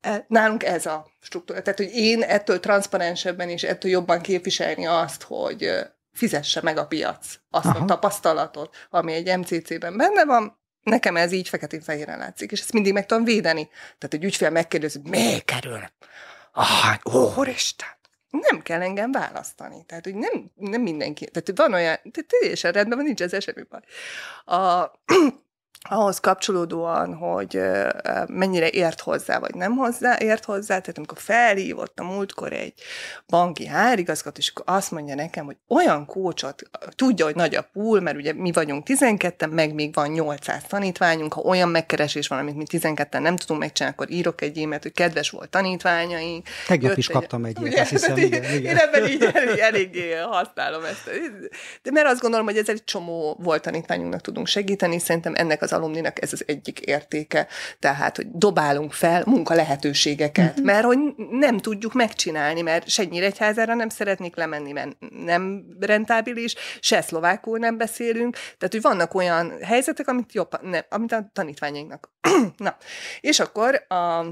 E, nálunk ez a struktúra. Tehát, hogy én ettől transzparensebben és ettől jobban képviselni azt, hogy fizesse meg a piac azt Aha. a tapasztalatot, ami egy MCC-ben benne van, nekem ez így feketén-fehéren látszik, és ezt mindig meg tudom védeni. Tehát egy ügyfél megkérdezi, mi kerül? Ah, úristen! Nem kell engem választani. Tehát, hogy nem, nem mindenki. Tehát van olyan, tehát teljesen rendben van, nincs ez semmi baj. A, ahhoz kapcsolódóan, hogy mennyire ért hozzá, vagy nem hozzá, ért hozzá. Tehát amikor felhívott a múltkor egy banki hárigazgató, és akkor azt mondja nekem, hogy olyan kócsot, tudja, hogy nagy a pool, mert ugye mi vagyunk 12 meg még van 800 tanítványunk, ha olyan megkeresés van, amit mi 12 nem tudunk megcsinálni, akkor írok egy e hogy kedves volt tanítványaink. Tegnap is kaptam egy ilyet, azt hiszem, igen, igen. Én ebben így elég, eléggé használom ezt. De mert azt gondolom, hogy ez egy csomó volt tanítványunknak tudunk segíteni, szerintem ennek az alumninak ez az egyik értéke, tehát, hogy dobálunk fel munka lehetőségeket, uh-huh. mert hogy nem tudjuk megcsinálni, mert se Nyíregyházára nem szeretnék lemenni, mert nem rentábilis, se szlovákul nem beszélünk, tehát, hogy vannak olyan helyzetek, amit, jobb, nem, amit a tanítványainknak. Na, és akkor a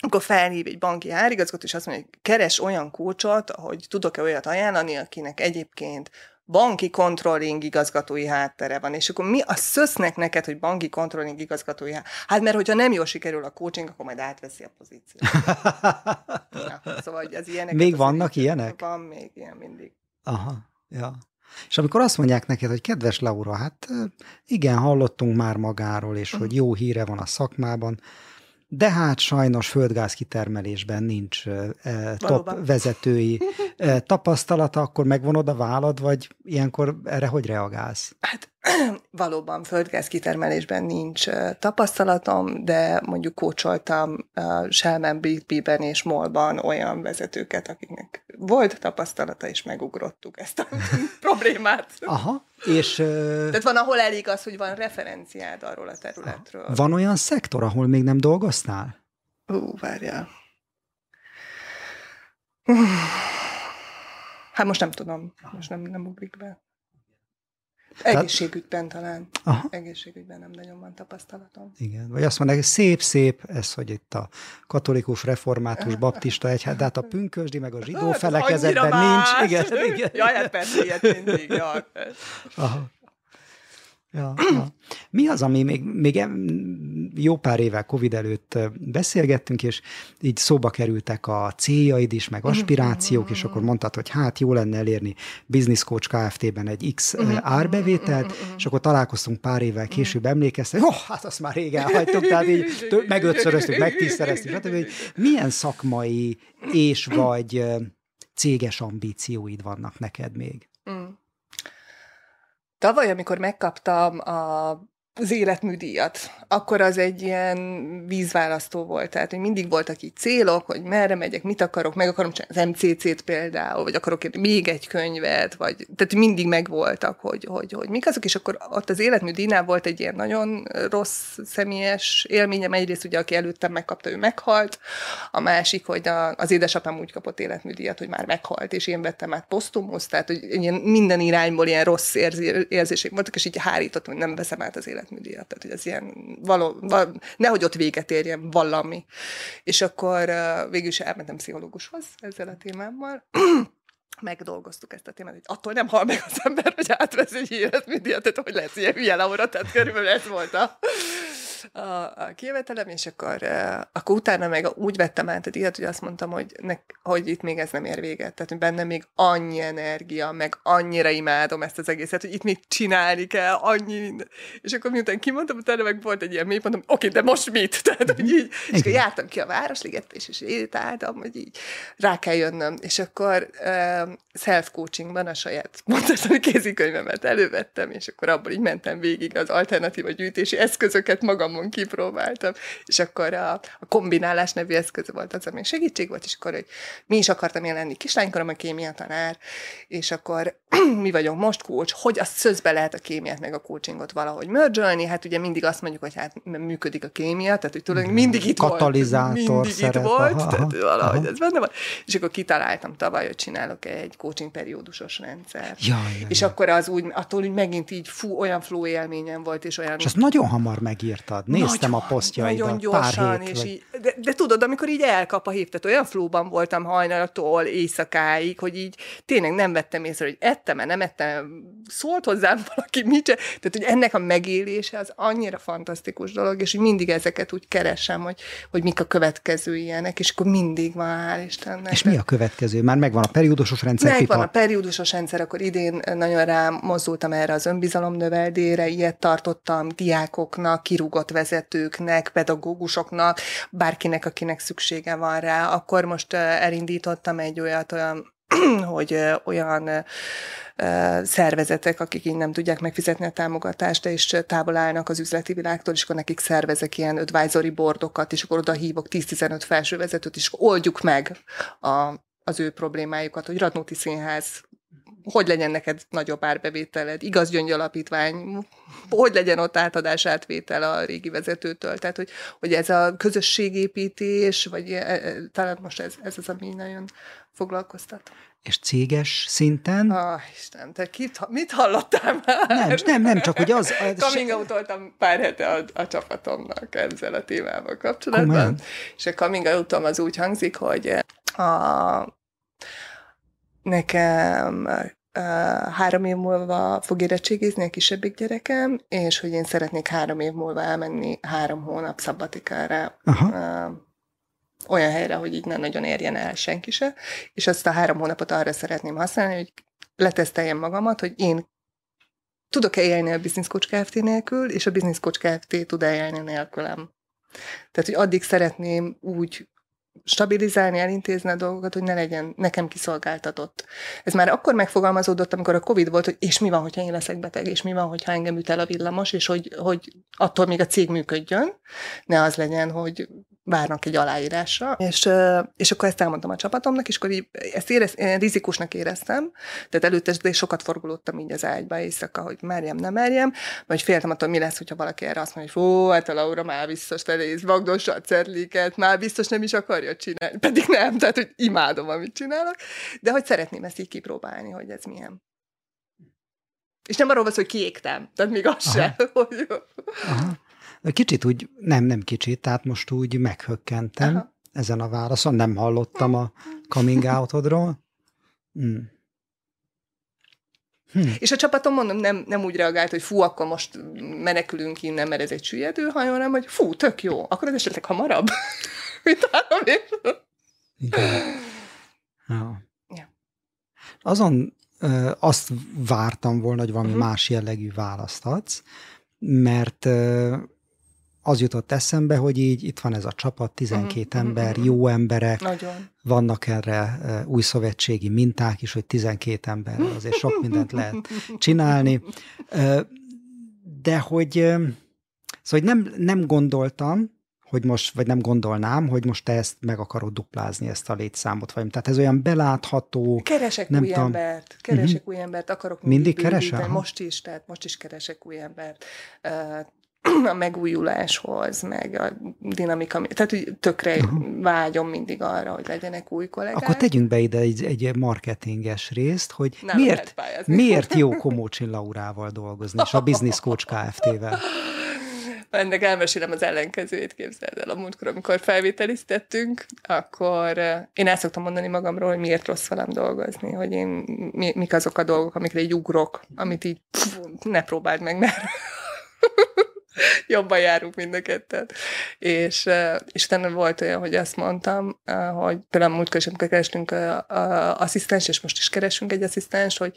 akkor felhív egy banki árigazgató, és azt mondja, hogy keres olyan kulcsot, hogy tudok-e olyat ajánlani, akinek egyébként banki controlling igazgatói háttere van, és akkor mi a szösznek neked, hogy banki controlling igazgatói háttere? Hát mert hogyha nem jól sikerül a coaching, akkor majd átveszi a pozíciót. ja, szóval az ilyenek. Még vannak ilyenek? Van még ilyen mindig. Aha, ja. És amikor azt mondják neked, hogy kedves Laura, hát igen, hallottunk már magáról, és uh-huh. hogy jó híre van a szakmában, de hát sajnos földgáz kitermelésben nincs e, top vezetői e, tapasztalata, akkor megvonod a vállad, vagy ilyenkor erre hogy reagálsz? Hát valóban földgáz kitermelésben nincs tapasztalatom, de mondjuk kócsoltam Selmen, BP-ben és Molban olyan vezetőket, akiknek volt tapasztalata, és megugrottuk ezt a problémát. Aha, és... Tehát van, ahol elég az, hogy van referenciád arról a területről. Van olyan szektor, ahol még nem dolgoztál? Ú, várjál. Hát most nem tudom, most nem, nem ugrik be. Egészségügyben talán. Aha. Egészségügyben nem nagyon van tapasztalatom. Igen, vagy azt mondják, hogy szép-szép, ez, hogy itt a katolikus, református, baptista egyház, de hát a pünkösdi, meg a zsidó hát, felekezetben nincs. Igen, igen. Jaj, hát persze, ilyet mindig. Jaj, Aha. Ja, ja. Mi az, ami még, még jó pár évvel Covid előtt beszélgettünk, és így szóba kerültek a céljaid is, meg aspirációk, és akkor mondtad, hogy hát jó lenne elérni Business Coach Kft-ben egy X árbevételt, és akkor találkoztunk pár évvel később, emlékeztek, oh, hát azt már régen hagytuk, tehát így megötszöröztük, megtízszereztük, stb. Hogy milyen szakmai és vagy céges ambícióid vannak neked még? Tavaly, amikor megkaptam a az életműdíjat, akkor az egy ilyen vízválasztó volt. Tehát, hogy mindig voltak így célok, hogy merre megyek, mit akarok, meg akarom csinálni az MCC-t például, vagy akarok írni még egy könyvet, vagy, tehát mindig megvoltak, hogy, hogy, hogy mik azok, és akkor ott az életműdíjnál volt egy ilyen nagyon rossz személyes élményem. Egyrészt ugye, aki előttem megkapta, ő meghalt, a másik, hogy a, az édesapám úgy kapott életműdíjat, hogy már meghalt, és én vettem át posztumusz, tehát hogy ilyen minden irányból ilyen rossz érzések voltak, és így hárítottam, hogy nem veszem át az élet életműdíjat, tehát hogy ez ilyen való, val, nehogy ott véget érjen valami. És akkor végül is elmentem pszichológushoz ezzel a témámmal, megdolgoztuk ezt a témát, hogy attól nem hal meg az ember, hogy átvesz egy életműdíjat, tehát hogy lesz ilyen hülye Laura, tehát körülbelül ez volt a, a, a kijövetelem, és akkor, akkor utána meg úgy vettem át a díjat, hogy azt mondtam, hogy, ne, hogy itt még ez nem ér véget. Tehát, hogy bennem még annyi energia, meg annyira imádom ezt az egészet, hogy itt még csinálni kell, annyi minden. És akkor miután kimondtam, utána meg volt egy ilyen mélypontom, oké, okay, de most mit? Tehát, hogy így, és akkor jártam ki a Városliget, és is sétáltam, hogy így rá kell jönnöm. És akkor uh, self-coachingban a saját mondhatani kézikönyvemet elővettem, és akkor abból így mentem végig az alternatíva gyűjtési eszközöket magamon kipróbáltam, és akkor a, a kombinálás nevű eszköz volt az, ami segítség volt, és akkor hogy mi is akartam én lenni kislánykorom a kémia tanár, és akkor mi vagyunk most coach, hogy azt szözbe lehet a kémiát meg a coachingot valahogy mörzsölni, hát ugye mindig azt mondjuk, hogy hát működik a kémia, tehát hogy tulajdonképpen mindig itt Katalizátor volt, mindig szerep, itt volt, aha, tehát valahogy aha. ez benne van, és akkor kitaláltam tavaly, hogy csinálok egy coaching periódusos rendszer. Ja, ja, és ja. akkor az úgy, attól úgy megint így fú, olyan flow élményem volt, és olyan... És azt nagyon hamar megírtad. Néztem nagyon, a posztjaidat Nagyon gyorsan, pár hét, és így, de, de, tudod, amikor így elkap a hív, tehát olyan flóban voltam hajnalattól éjszakáig, hogy így tényleg nem vettem észre, hogy ettem nem ettem, szólt hozzám valaki, mit csinál. Tehát, hogy ennek a megélése az annyira fantasztikus dolog, és így mindig ezeket úgy keresem, hogy, hogy mik a következő ilyenek, és akkor mindig van, hál' Istennek. És mi a következő? Már megvan a periódusos rendszer? Megvan a periódusos rendszer, akkor idén nagyon rám mozdultam erre az önbizalom növeldére, ilyet tartottam diákoknak, kirúgott vezetőknek, pedagógusoknak, bárkinek, akinek szüksége van rá. Akkor most elindítottam egy olyat, olyan hogy olyan szervezetek, akik így nem tudják megfizetni a támogatást, és távol állnak az üzleti világtól, és akkor nekik szervezek ilyen advisory boardokat, és akkor oda hívok 10-15 felsővezetőt, és oldjuk meg a, az ő problémájukat, hogy Radnóti Színház hogy legyen neked nagyobb árbevételed, igaz gyöngyalapítvány, hogy legyen ott átadás átvétel a régi vezetőtől. Tehát, hogy, hogy ez a közösségépítés, vagy e, e, talán most ez, ez az, ami nagyon foglalkoztat. És céges szinten? Ah, Isten, te kit, mit hallottál már? Nem, nem, nem, csak hogy az... az coming out pár hete a, a csapatomnak ezzel a témával kapcsolatban. Komolyan? És a coming out az úgy hangzik, hogy a, nekem három év múlva fog érettségizni a kisebbik gyerekem, és hogy én szeretnék három év múlva elmenni három hónap szabbatikára Aha. olyan helyre, hogy így nem nagyon érjen el senki se, és azt a három hónapot arra szeretném használni, hogy leteszteljem magamat, hogy én tudok-e élni a Business Coach Kft. nélkül, és a Business Coach Kft. tud -e élni nélkülem. Tehát, hogy addig szeretném úgy stabilizálni, elintézni a dolgokat, hogy ne legyen nekem kiszolgáltatott. Ez már akkor megfogalmazódott, amikor a Covid volt, hogy és mi van, hogyha én leszek beteg, és mi van, hogyha engem üt el a villamos, és hogy, hogy attól még a cég működjön, ne az legyen, hogy várnak egy aláírásra, és, és akkor ezt elmondtam a csapatomnak, és akkor így, ezt érez, rizikusnak éreztem, tehát előtte de sokat forgulódtam így az ágyba éjszaka, hogy merjem, nem merjem, vagy féltem attól, mi lesz, hogyha valaki erre azt mondja, hogy fú, hát a Laura már biztos telész vagdossa a cerliket, már biztos nem is akarja csinálni, pedig nem, tehát hogy imádom, amit csinálok, de hogy szeretném ezt így kipróbálni, hogy ez milyen. És nem arról van hogy kiégtem, tehát még az Aha. se. Hogy... Aha. Kicsit úgy, nem, nem kicsit, tehát most úgy meghökkentem Aha. ezen a válaszon, nem hallottam a coming outodról. Mm. Hm. És a csapatom, mondom, nem, nem úgy reagált, hogy fú, akkor most menekülünk innen, mert ez egy süllyedő hajó, hanem, hogy fú, tök jó, akkor ez esetleg hamarabb, év. Ja. ja. Azon ö, azt vártam volna, hogy valami uh-huh. más jellegű választ adsz, mert ö, az jutott eszembe, hogy így itt van ez a csapat, 12 uh-huh, ember, uh-huh. jó emberek, Nagyon. vannak erre új szövetségi minták is, hogy 12 ember, azért sok mindent lehet csinálni, de hogy, szóval, hogy nem, nem gondoltam, hogy most, vagy nem gondolnám, hogy most te ezt meg akarod duplázni, ezt a létszámot, vagy tehát ez olyan belátható. Keresek nem új tudom. embert, keresek uh-huh. új embert, akarok mindig, mindig keresek? Most is, tehát most is keresek új embert a megújuláshoz, meg a dinamika, tehát hogy tökre uh-huh. vágyom mindig arra, hogy legyenek új kollégák. Akkor tegyünk be ide egy, egy marketinges részt, hogy Nem miért, miért jó Komócsin Laurával dolgozni, és a Business Coach Kft-vel. Ennek elmesélem az ellenkezőjét, képzeld el. A múltkor, amikor felvételiztettünk, akkor én el szoktam mondani magamról, hogy miért rossz velem dolgozni, hogy én mi, mik azok a dolgok, amikre így ugrok, amit így pff, ne próbáld meg, mert jobban járunk mind a ketten. És, és utána volt olyan, hogy azt mondtam, hogy például múltkor is, amikor kerestünk asszisztens, és most is keresünk egy asszisztens, hogy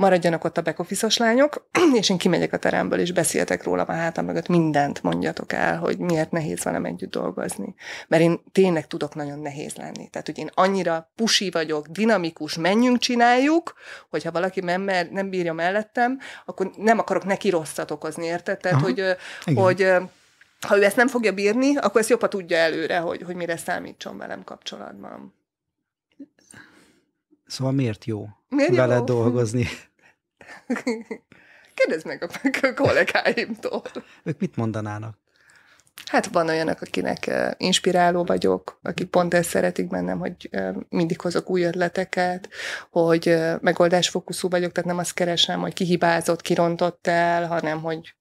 maradjanak ott a back lányok, és én kimegyek a teremből, és beszéltek róla a hátam mögött, mindent mondjatok el, hogy miért nehéz velem együtt dolgozni. Mert én tényleg tudok nagyon nehéz lenni. Tehát, hogy én annyira pusi vagyok, dinamikus, menjünk, csináljuk, hogyha valaki nem, nem bírja mellettem, akkor nem akarok neki rosszat okozni, érted? Tehát, Aha, hogy, hogy ha ő ezt nem fogja bírni, akkor ezt jobban tudja előre, hogy, hogy mire számítson velem kapcsolatban. Szóval miért jó miért veled jó? dolgozni? Kérdezd meg a kollégáimtól. Ők mit mondanának? Hát van olyanok, akinek inspiráló vagyok, akik pont ezt szeretik bennem, hogy mindig hozok új ötleteket, hogy megoldásfókuszú vagyok, tehát nem azt keresem, hogy kihibázott, kirontott el, hanem hogy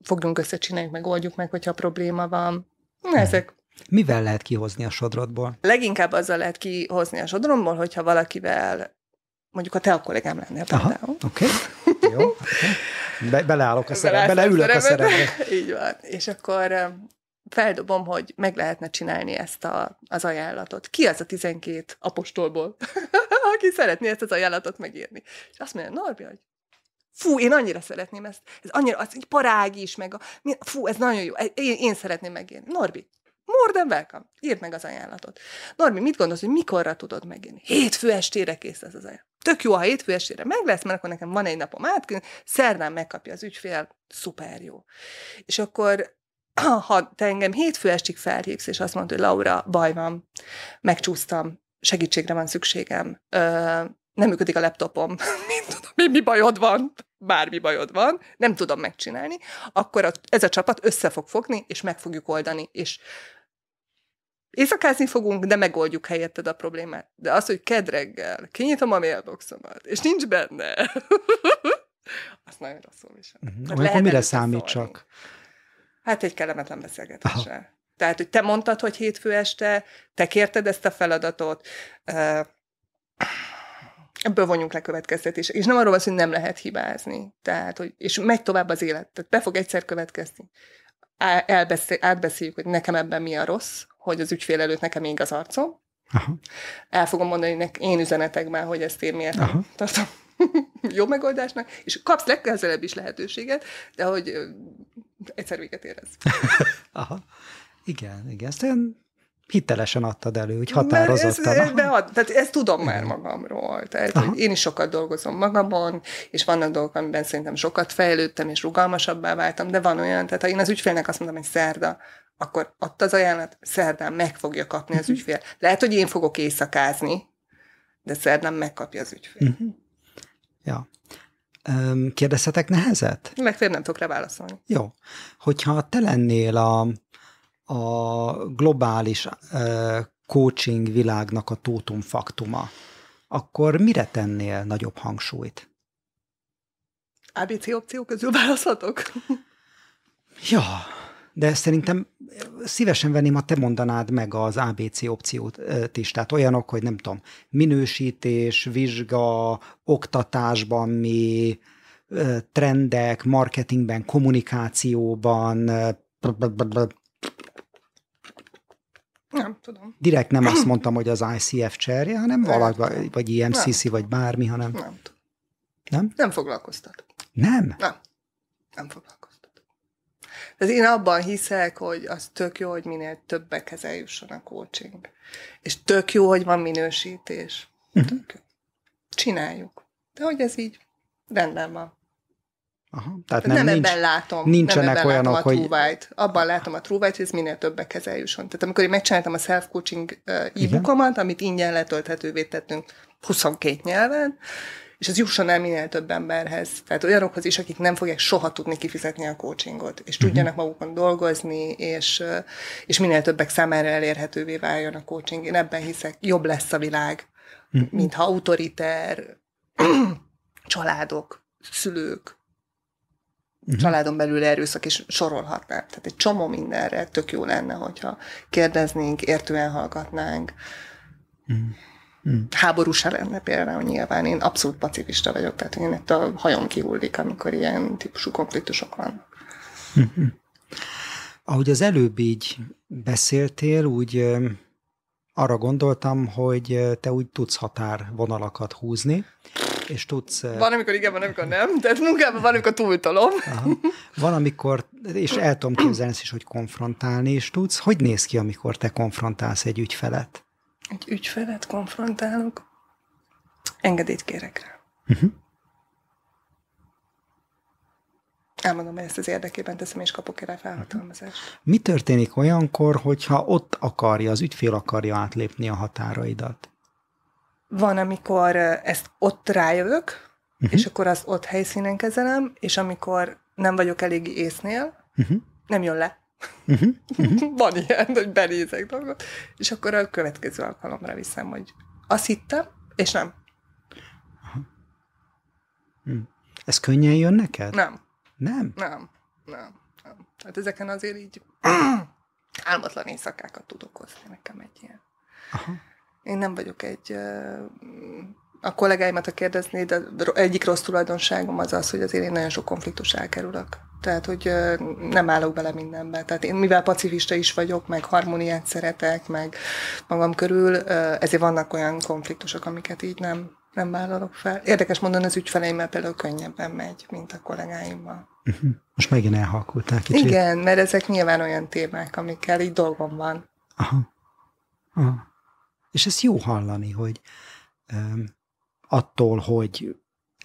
fogjunk össze, csináljuk, megoldjuk meg, hogyha probléma van. Na, ezek Mivel lehet kihozni a sodrodból? Leginkább azzal lehet kihozni a sodromból, hogyha valakivel mondjuk a te a kollégám lenne például. Oké, okay. Jó. Be, beleállok a szerepbe, beleülök a szerepbe. Így van. És akkor feldobom, hogy meg lehetne csinálni ezt a, az ajánlatot. Ki az a 12 apostolból, aki szeretné ezt az ajánlatot megírni? És azt mondja, Norbi, hogy fú, én annyira szeretném ezt, ez annyira, az egy parág is, meg a, fú, ez nagyon jó, én, én szeretném megírni. Norbi, More than welcome. Írd meg az ajánlatot. Normi, mit gondolsz, hogy mikorra tudod megírni? Hétfő estére kész ez az ajánlat. Tök jó, ha hétfő estére meg lesz, mert akkor nekem van egy napom át, szerdán megkapja az ügyfél, szuper jó. És akkor ha te engem hétfő estig felhívsz, és azt mondod, hogy Laura, baj van, megcsúsztam, segítségre van szükségem, nem működik a laptopom, nem tudom, mi, mi bajod van, bármi bajod van, nem tudom megcsinálni, akkor a, ez a csapat össze fog fogni, és meg fogjuk oldani, és Éjszakázni fogunk, de megoldjuk helyetted a problémát. De az, hogy kedreggel kinyitom a mailboxomat, és nincs benne, az nagyon rosszul visel. Uh-huh. Lehet mire számít csak? Hát egy kellemetlen beszélgetésre. Tehát, hogy te mondtad, hogy hétfő este, te kérted ezt a feladatot, ebből vonjunk le következtetés. És nem arról van hogy nem lehet hibázni. Tehát, hogy, és megy tovább az élet. Tehát be fog egyszer következni. Elbeszél, átbeszéljük, hogy nekem ebben mi a rossz, hogy az ügyfél előtt nekem ég az arcom. Aha. El fogom mondani nek én üzenetekben, hogy ezt én miért Aha. tartom jó megoldásnak, és kapsz legközelebb is lehetőséget, de hogy egyszer véget érez. Aha. Igen, igen. Ezt olyan hitelesen adtad elő, úgy határozottan. Ez, de ad, tehát ezt tudom már magamról. Tehát, hogy én is sokat dolgozom magamon, és vannak dolgok, amiben szerintem sokat fejlődtem, és rugalmasabbá váltam, de van olyan, tehát ha én az ügyfélnek azt mondom, hogy szerda, akkor ott az ajánlat, szerdán meg fogja kapni az uh-huh. ügyfél. Lehet, hogy én fogok éjszakázni, de szerdán megkapja az ügyfél. Uh-huh. Ja. Kérdezhetek nehezet? Legfeljebb nem tudok rá válaszolni. Jó. Hogyha te lennél a, a globális coaching világnak a tótum faktuma, akkor mire tennél nagyobb hangsúlyt? ABC opció közül választhatok? Ja, de szerintem szívesen venném, ha te mondanád meg az ABC opciót is, tehát olyanok, hogy nem tudom, minősítés, vizsga, oktatásban mi, trendek, marketingben, kommunikációban, nem tudom. Direkt nem azt mondtam, hogy az ICF cserje, hanem valahogy, vagy IMCC, nem. vagy bármi, hanem... Nem. Nem? Nem foglalkoztat. Nem? Nem. Nem foglalkoztat. Tehát én abban hiszek, hogy az tök jó, hogy minél többekhez eljusson a coaching. És tök jó, hogy van minősítés. Uh-huh. Tök jó. Csináljuk. De hogy ez így rendben van. Aha, tehát nem, nem nincs, ebben látom. Nincsenek nem ebben olyanok, látom a hogy... True Abban látom a true hogy ez minél többekhez eljusson. Tehát amikor én megcsináltam a self-coaching e-bookomat, amit ingyen letölthetővé tettünk 22 nyelven, és ez jusson el minél több emberhez. Tehát olyanokhoz is, akik nem fogják soha tudni kifizetni a coachingot, és uh-huh. tudjanak magukon dolgozni, és, és minél többek számára elérhetővé váljon a coaching. Én ebben hiszek, jobb lesz a világ, uh-huh. mintha autoriter, családok, szülők, uh-huh. családon belül erőszak, és sorolhatnám. Tehát egy csomó mindenre tök jó lenne, hogyha kérdeznénk, értően hallgatnánk. Uh-huh. Hmm. Háború se lenne például nyilván. Én abszolút pacifista vagyok, tehát én itt a hajom kihullik, amikor ilyen típusú konfliktusok vannak. Hmm. Ahogy az előbb így beszéltél, úgy arra gondoltam, hogy te úgy tudsz határvonalakat húzni, és tudsz... Van, amikor igen, van, amikor nem, tehát munkában van, amikor túltolom. Aha. Van, amikor, és el tudom képzelni is, hogy konfrontálni is tudsz. Hogy néz ki, amikor te konfrontálsz egy ügyfelet? egy ügyfelet konfrontálok, engedélyt kérek rá. Uh-huh. Elmondom, hogy ezt az érdekében teszem, és kapok erre felhatalmazást. Mi történik olyankor, hogyha ott akarja, az ügyfél akarja átlépni a határaidat? Van, amikor ezt ott rájövök, uh-huh. és akkor azt ott helyszínen kezelem, és amikor nem vagyok elég észnél, uh-huh. nem jön le. Uh-huh. Uh-huh. Van ilyen, hogy benézek dolgot, és akkor a következő alkalomra viszem, hogy azt hittem, és nem. Uh-huh. Ez könnyen jön neked? Nem. Nem? Nem. Nem. nem. Hát ezeken azért így álmatlan éjszakákat tudok hozni, nekem egy ilyen. Aha. Én nem vagyok egy a kollégáimat, ha kérdezni, de egyik rossz tulajdonságom az az, hogy azért én nagyon sok konfliktus elkerülök. Tehát, hogy nem állok bele mindenbe. Tehát én, mivel pacifista is vagyok, meg harmóniát szeretek, meg magam körül, ezért vannak olyan konfliktusok, amiket így nem, nem vállalok fel. Érdekes mondani, az ügyfeleimmel például könnyebben megy, mint a kollégáimmal. Uh-huh. Most megint elhalkultál kicsit. Igen, mert ezek nyilván olyan témák, amikkel így dolgom van. Aha. Aha. És ez jó hallani, hogy attól, hogy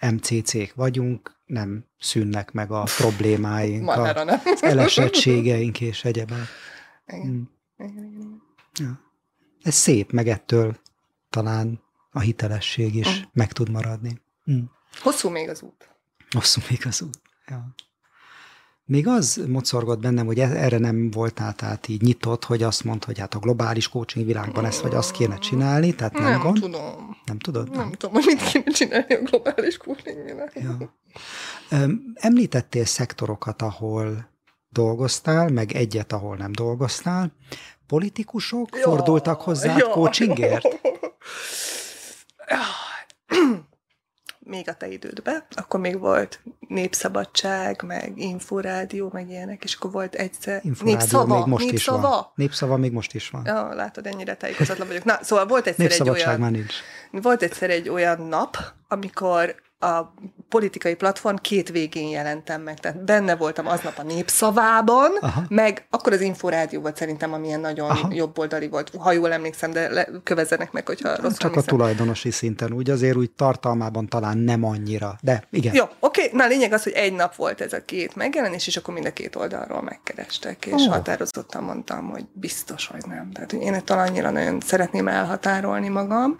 MCC-k vagyunk, nem szűnnek meg a problémáink, a, nem. az elesettségeink és egyebek. Igen. Hmm. Igen, igen, igen. Ja. Ez szép, meg ettől talán a hitelesség is uh. meg tud maradni. Hmm. Hosszú még az út. Hosszú még az út. Ja. Még az mocorgott bennem, hogy e- erre nem voltál tehát így nyitott, hogy azt mondd, hogy hát a globális coaching világban ezt vagy azt kéne csinálni, tehát nem, nem gond. tudom. Nem tudod? Nem, nem tudom, hogy mit kéne csinálni a globális coaching világban. Ja. Említettél szektorokat, ahol dolgoztál, meg egyet, ahol nem dolgoztál. Politikusok ja, fordultak hozzá ja, coachingért? Ja még a te idődbe, akkor még volt Népszabadság, meg Inforádió, meg ilyenek, és akkor volt egyszer Inforádió Népszava. Még most Népszava. is van. Népszava még most is van. Ja, látod, ennyire tájékozatlan vagyok. Na, szóval volt egyszer egy olyan... már nincs. Volt egyszer egy olyan nap, amikor a politikai platform két végén jelentem meg. Tehát benne voltam aznap a népszavában, Aha. meg akkor az Inforádió volt szerintem, amilyen nagyon Aha. jobboldali volt, ha jól emlékszem, de le, kövezzenek meg, hogyha rossz Csak a tulajdonosi szinten, úgy azért úgy tartalmában talán nem annyira, de igen. Jó, oké, okay. na a lényeg az, hogy egy nap volt ez a két megjelenés, és akkor mind a két oldalról megkerestek, és oh. határozottan mondtam, hogy biztos, hogy nem. Tehát hogy én talán annyira nagyon szeretném elhatárolni magam,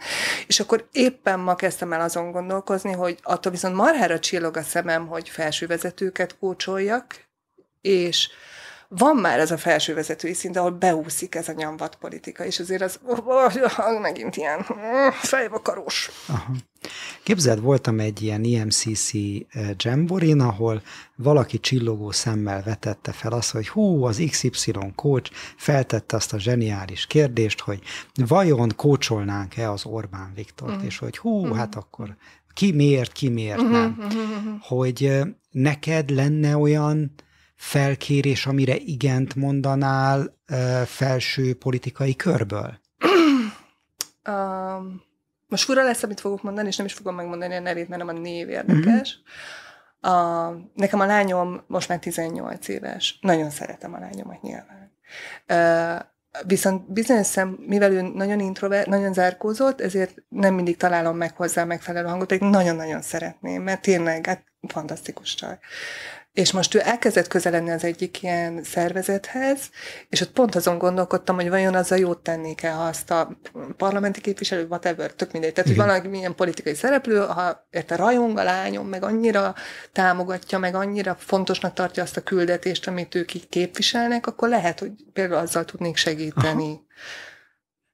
és akkor éppen ma kezdtem el azon gondolkozni, hogy attól viszont marhára csillog a szemem, hogy felsővezetőket kócsoljak, és van már ez a felsővezetői szint, ahol beúszik ez a nyomvat politika, és azért az oh, megint ilyen fejvakarós. Aha. Képzeld, voltam egy ilyen IMCC eh, jamborin, ahol valaki csillogó szemmel vetette fel azt, hogy hú, az XY coach feltette azt a zseniális kérdést, hogy vajon kócsolnánk-e az Orbán Viktort, mm. és hogy hú, mm. hát akkor ki miért, ki miért mm-hmm, nem. Mm-hmm. Hogy eh, neked lenne olyan felkérés, amire igent mondanál felső politikai körből? um most fura lesz, amit fogok mondani, és nem is fogom megmondani a nevét, mert nem a név érdekes. Mm-hmm. A, nekem a lányom most már 18 éves. Nagyon szeretem a lányomat nyilván. Uh, viszont bizonyos szem, mivel ő nagyon introvert, nagyon zárkózott, ezért nem mindig találom meg hozzá megfelelő hangot, pedig nagyon-nagyon szeretném, mert tényleg hát fantasztikus csaj. És most ő elkezdett közeledni az egyik ilyen szervezethez, és ott pont azon gondolkodtam, hogy vajon az a jót tennék-e, ha azt a parlamenti képviselő, whatever, tök mindegy. Tehát, hogy valaki milyen politikai szereplő, ha érte rajong a lányom, meg annyira támogatja, meg annyira fontosnak tartja azt a küldetést, amit ők így képviselnek, akkor lehet, hogy például azzal tudnék segíteni. Aha.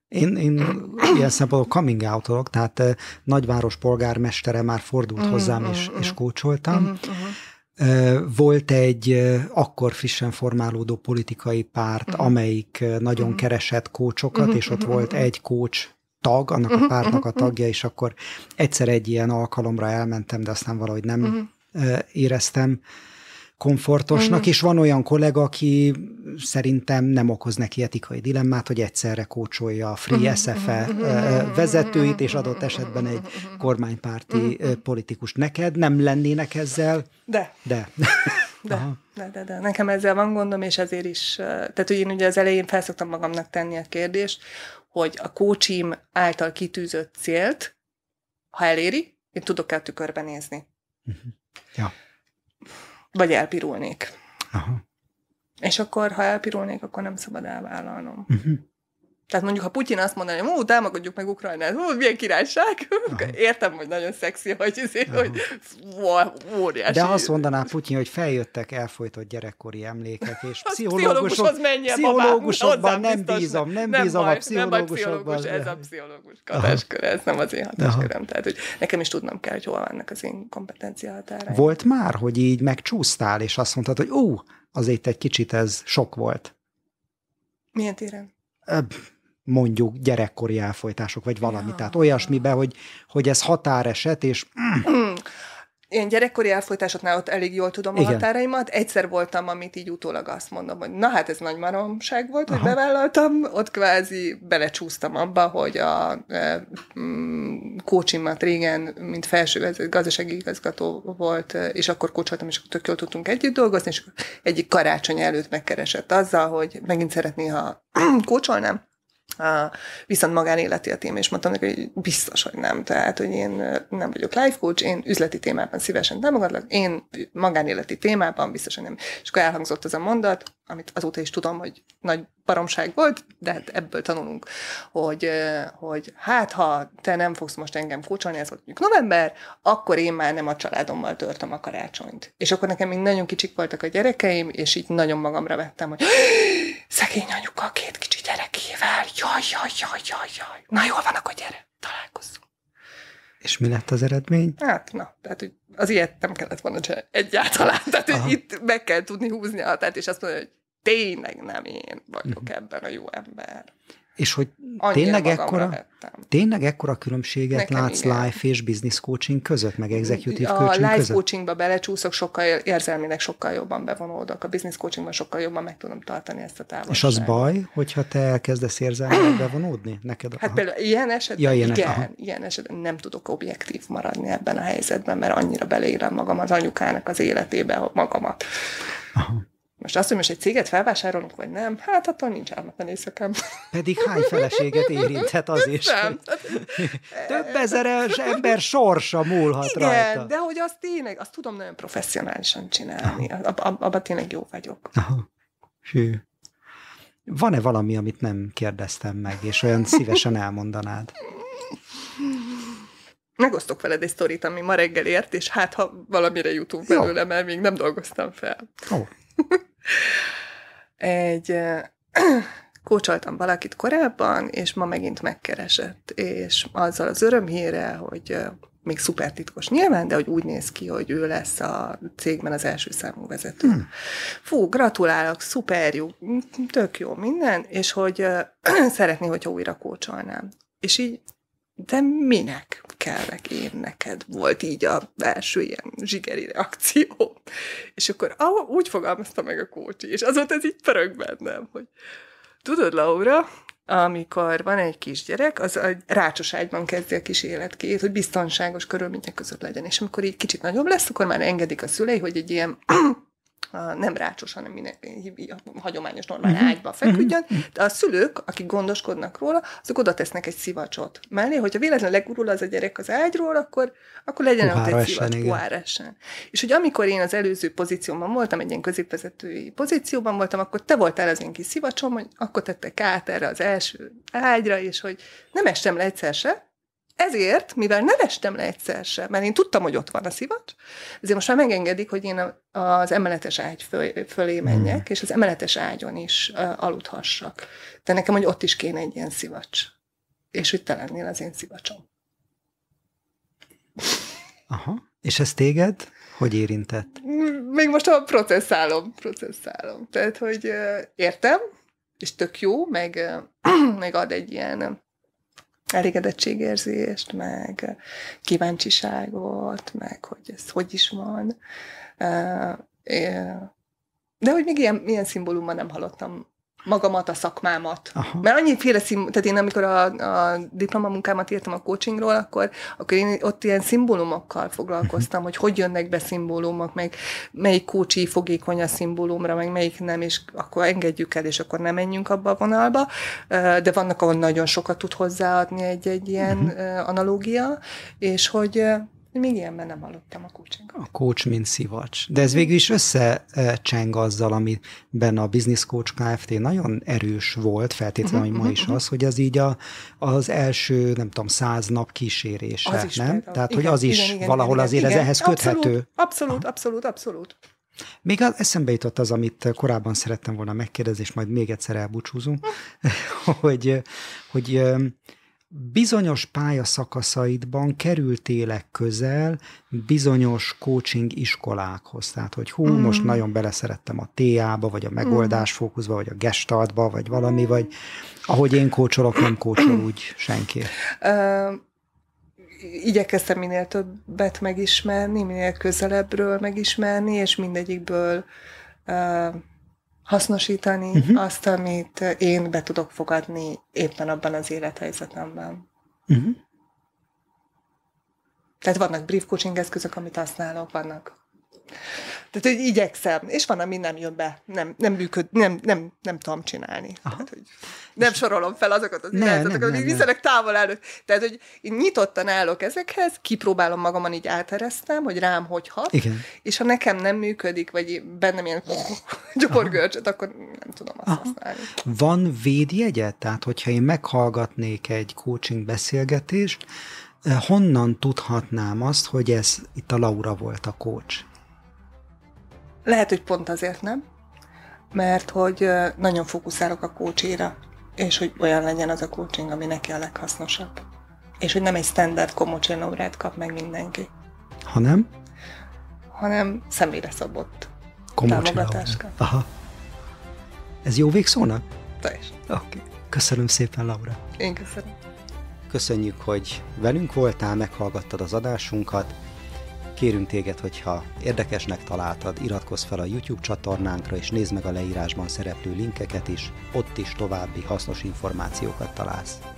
Én, én ilyen szempontból coming out tehát eh, nagyváros polgármestere már fordult mm, hozzám, mm, és, mm. és kócsoltam. Mm, mm. Volt egy akkor frissen formálódó politikai párt, uh-huh. amelyik nagyon uh-huh. keresett kócsokat, uh-huh. és ott uh-huh. volt egy kócs tag, annak a pártnak a tagja, és akkor egyszer egy ilyen alkalomra elmentem, de aztán valahogy nem uh-huh. éreztem komfortosnak, uh-huh. és van olyan kollega, aki szerintem nem okoz neki etikai dilemmát, hogy egyszerre kócsolja a Free uh-huh. SFE uh-huh. vezetőit, és adott esetben egy kormánypárti uh-huh. politikus. Neked nem lennének ezzel? De. De. De, de, de, de. Nekem ezzel van gondom, és ezért is, tehát hogy én ugye az elején felszoktam magamnak tenni a kérdést, hogy a kócsim által kitűzött célt, ha eléri, én tudok-e tükörbe nézni. Uh-huh. Ja. Vagy elpirulnék. Aha. És akkor, ha elpirulnék, akkor nem szabad elvállalnom. Uh-huh. Tehát mondjuk, ha Putyin azt mondaná, hogy támogatjuk meg Ukrajnát, hú, milyen királyság, Aha. értem, hogy nagyon szexi, hogy, azért, hogy óriási. De azt mondaná Putyin, hogy feljöttek elfolytott gyerekkori emlékek, és pszichológusok, pszichológusokban nem bízom, nem, nem bízom baj, a pszichológusokban. Nem ez a pszichológus hatáskör, ez nem az én hatásköröm. Tehát, hogy nekem is tudnom kell, hogy hol vannak az én kompetencia határai. Volt már, hogy így megcsúsztál, és azt mondtad, hogy ú, azért egy kicsit ez sok volt. Milyen téren? Mondjuk gyerekkori elfolytások, vagy valami. Ja. Tehát olyasmibe, hogy, hogy ez határeset, és... Mm. Én gyerekkori elfolytásoknál ott elég jól tudom Igen. a határaimat. Egyszer voltam, amit így utólag azt mondom, hogy na hát ez nagy maromság volt, Aha. hogy bevállaltam. Ott kvázi belecsúsztam abba, hogy a e, mm, kócsimat régen, mint felső gazdasági igazgató volt, és akkor kócsoltam, és tök jól tudtunk együtt dolgozni, és egyik karácsony előtt megkeresett azzal, hogy megint szeretné, ha kócsolnám Uh, viszont magánéletéletém, és mondtam neki, hogy biztos, hogy nem. Tehát, hogy én nem vagyok life coach, én üzleti témában szívesen támogatlak, én magánéleti témában biztos, hogy nem. És akkor elhangzott az a mondat, amit azóta is tudom, hogy nagy baromság volt, de hát ebből tanulunk, hogy, hogy hát ha te nem fogsz most engem kócsolni, ez volt mondjuk november, akkor én már nem a családommal törtem a karácsonyt. És akkor nekem még nagyon kicsik voltak a gyerekeim, és így nagyon magamra vettem, hogy szegény anyuka két kicsi gyerekével, jaj, jaj, jaj, jaj, jaj. Na jól van, akkor gyere, találkozzunk. És mi lett az eredmény? Hát, na, tehát hogy az ilyet nem kellett volna csinálni egyáltalán. Tehát, hogy itt meg kell tudni húzni a határt, és azt mondani, hogy tényleg nem én vagyok uh-huh. ebben a jó ember. És hogy tényleg ekkora, tényleg ekkora különbséget Nekem látsz igen. life és business coaching között, meg executive a coaching A life között? coachingba belecsúszok, sokkal érzelmileg sokkal jobban bevonódok. A business coachingban sokkal jobban meg tudom tartani ezt a távolságot. És az baj, hogyha te elkezdesz érzelmileg bevonódni? Neked? Hát aha. például ilyen esetben, ja, ilyen, igen, aha. ilyen esetben nem tudok objektív maradni ebben a helyzetben, mert annyira beleélem magam az anyukának az életébe, magamat. Aha. Most azt, hogy most egy céget felvásárolunk, vagy nem, hát attól nincs álmatlan éjszakám. Pedig hány feleséget érinthet az is? Nem. Több ezeres ember sorsa múlhat Igen, rajta. de hogy azt tényleg, azt tudom nagyon professzionálisan csinálni. Ab, ab, abban tényleg jó vagyok. Aha. Hű. Van-e valami, amit nem kérdeztem meg, és olyan szívesen elmondanád? Megosztok veled egy sztorit, ami ma reggel ért, és hát ha valamire jutunk belőle, mert még nem dolgoztam fel. Oh egy kócsoltam valakit korábban, és ma megint megkeresett, és azzal az örömhíre, hogy még szuper titkos nyilván, de hogy úgy néz ki, hogy ő lesz a cégben az első számú vezető. Hmm. Fú, gratulálok, szuper jó, tök jó minden, és hogy szeretné, hogyha újra kócsolnám. És így, de minek kellek én neked? Volt így a első ilyen zsigeri reakció. És akkor ah, úgy fogalmazta meg a kócsi, és azóta ez így pörög bennem, hogy tudod, Laura, amikor van egy kisgyerek, az a rácsos ágyban kezdi a kis életkét, hogy biztonságos körülmények között legyen. És amikor így kicsit nagyobb lesz, akkor már engedik a szülei, hogy egy ilyen nem rácsos, hanem minek, hagyományos normál uh-huh. ágyba feküdjön, uh-huh. de a szülők, akik gondoskodnak róla, azok oda tesznek egy szivacsot mellé, hogyha véletlenül legurul az a gyerek az ágyról, akkor, akkor legyen ott egy szivacs. És hogy amikor én az előző pozícióban voltam, egy ilyen középvezetői pozícióban voltam, akkor te voltál az én kis szivacsom, hogy akkor tettek át erre az első ágyra, és hogy nem estem le egyszer se, ezért, mivel nem estem le egyszer sem, mert én tudtam, hogy ott van a szivacs, ezért most már megengedik, hogy én az emeletes ágy föl, fölé menjek, mm. és az emeletes ágyon is uh, aludhassak. De nekem, hogy ott is kéne egy ilyen szivacs. És hogy te lennél az én szivacsom. Aha. És ez téged hogy érintett? Még most a processzálom, processzálom. Tehát, hogy uh, értem, és tök jó, meg, uh, meg ad egy ilyen elégedettségérzést, meg kíváncsiságot, meg hogy ez hogy is van. De hogy még ilyen, ilyen szimbólumban nem hallottam magamat, a szakmámat. Aha. Mert annyiféle szim, tehát én amikor a, a diplomamunkámat írtam a coachingról, akkor, akkor én ott ilyen szimbólumokkal foglalkoztam, hogy hogy jönnek be szimbólumok, meg melyik kócsi fogékony a szimbólumra, meg melyik nem, és akkor engedjük el, és akkor nem menjünk abba a vonalba. De vannak, ahol nagyon sokat tud hozzáadni egy-egy ilyen uh-huh. analógia, és hogy még ilyenben nem hallottam a coaching. A coach, mint szivacs. De ez végül is összecseng azzal, amiben a Business Coach Kft. nagyon erős volt, feltétlenül, hogy ma is az, hogy az így a, az első, nem tudom, száz nap kísérése, az is nem? Például. Tehát, igen, hogy az is igen, valahol igen, azért igen, ez ehhez abszolút, köthető. Abszolút, abszolút, abszolút. Még az eszembe jutott az, amit korábban szerettem volna megkérdezni, és majd még egyszer elbúcsúzunk, hogy, hogy bizonyos pályaszakaszaidban kerültélek közel bizonyos coaching iskolákhoz. Tehát, hogy hú, mm. most nagyon beleszerettem a TA-ba, vagy a mm. fókuszba, vagy a gestaltba, vagy valami, vagy ahogy én kócsolok, nem kócsol úgy senki. Uh, igyekeztem minél többet megismerni, minél közelebbről megismerni, és mindegyikből uh, hasznosítani uh-huh. azt, amit én be tudok fogadni éppen abban az élethelyzetemben. Uh-huh. Tehát vannak brief coaching eszközök, amit használok, vannak tehát, hogy igyekszem, és van, ami nem jön be, nem, nem működ, nem, nem, nem tudom csinálni. Tehát, hogy nem sorolom fel azokat az irányzatokat, amik viszonylag távol előtt. Tehát, hogy én nyitottan állok ezekhez, kipróbálom magamon, így áteresztem, hogy rám hogy hat, Igen. és ha nekem nem működik, vagy bennem ilyen gyoporgörcsöt, akkor nem tudom azt Aha. használni. Van védjegye? Tehát, hogyha én meghallgatnék egy coaching beszélgetést, eh, honnan tudhatnám azt, hogy ez itt a Laura volt a coach? Lehet, hogy pont azért nem, mert hogy nagyon fókuszálok a kócsira, és hogy olyan legyen az a coaching, ami neki a leghasznosabb. És hogy nem egy standard komocsin órát kap meg mindenki. Hanem? Hanem személyre szabott támogatáska. Aha. Ez jó végszónak? Teljesen. Oké. Okay. Köszönöm szépen, Laura. Én köszönöm. Köszönjük, hogy velünk voltál, meghallgattad az adásunkat. Kérünk téged, hogyha érdekesnek találtad, iratkozz fel a YouTube csatornánkra, és nézd meg a leírásban szereplő linkeket is, ott is további hasznos információkat találsz.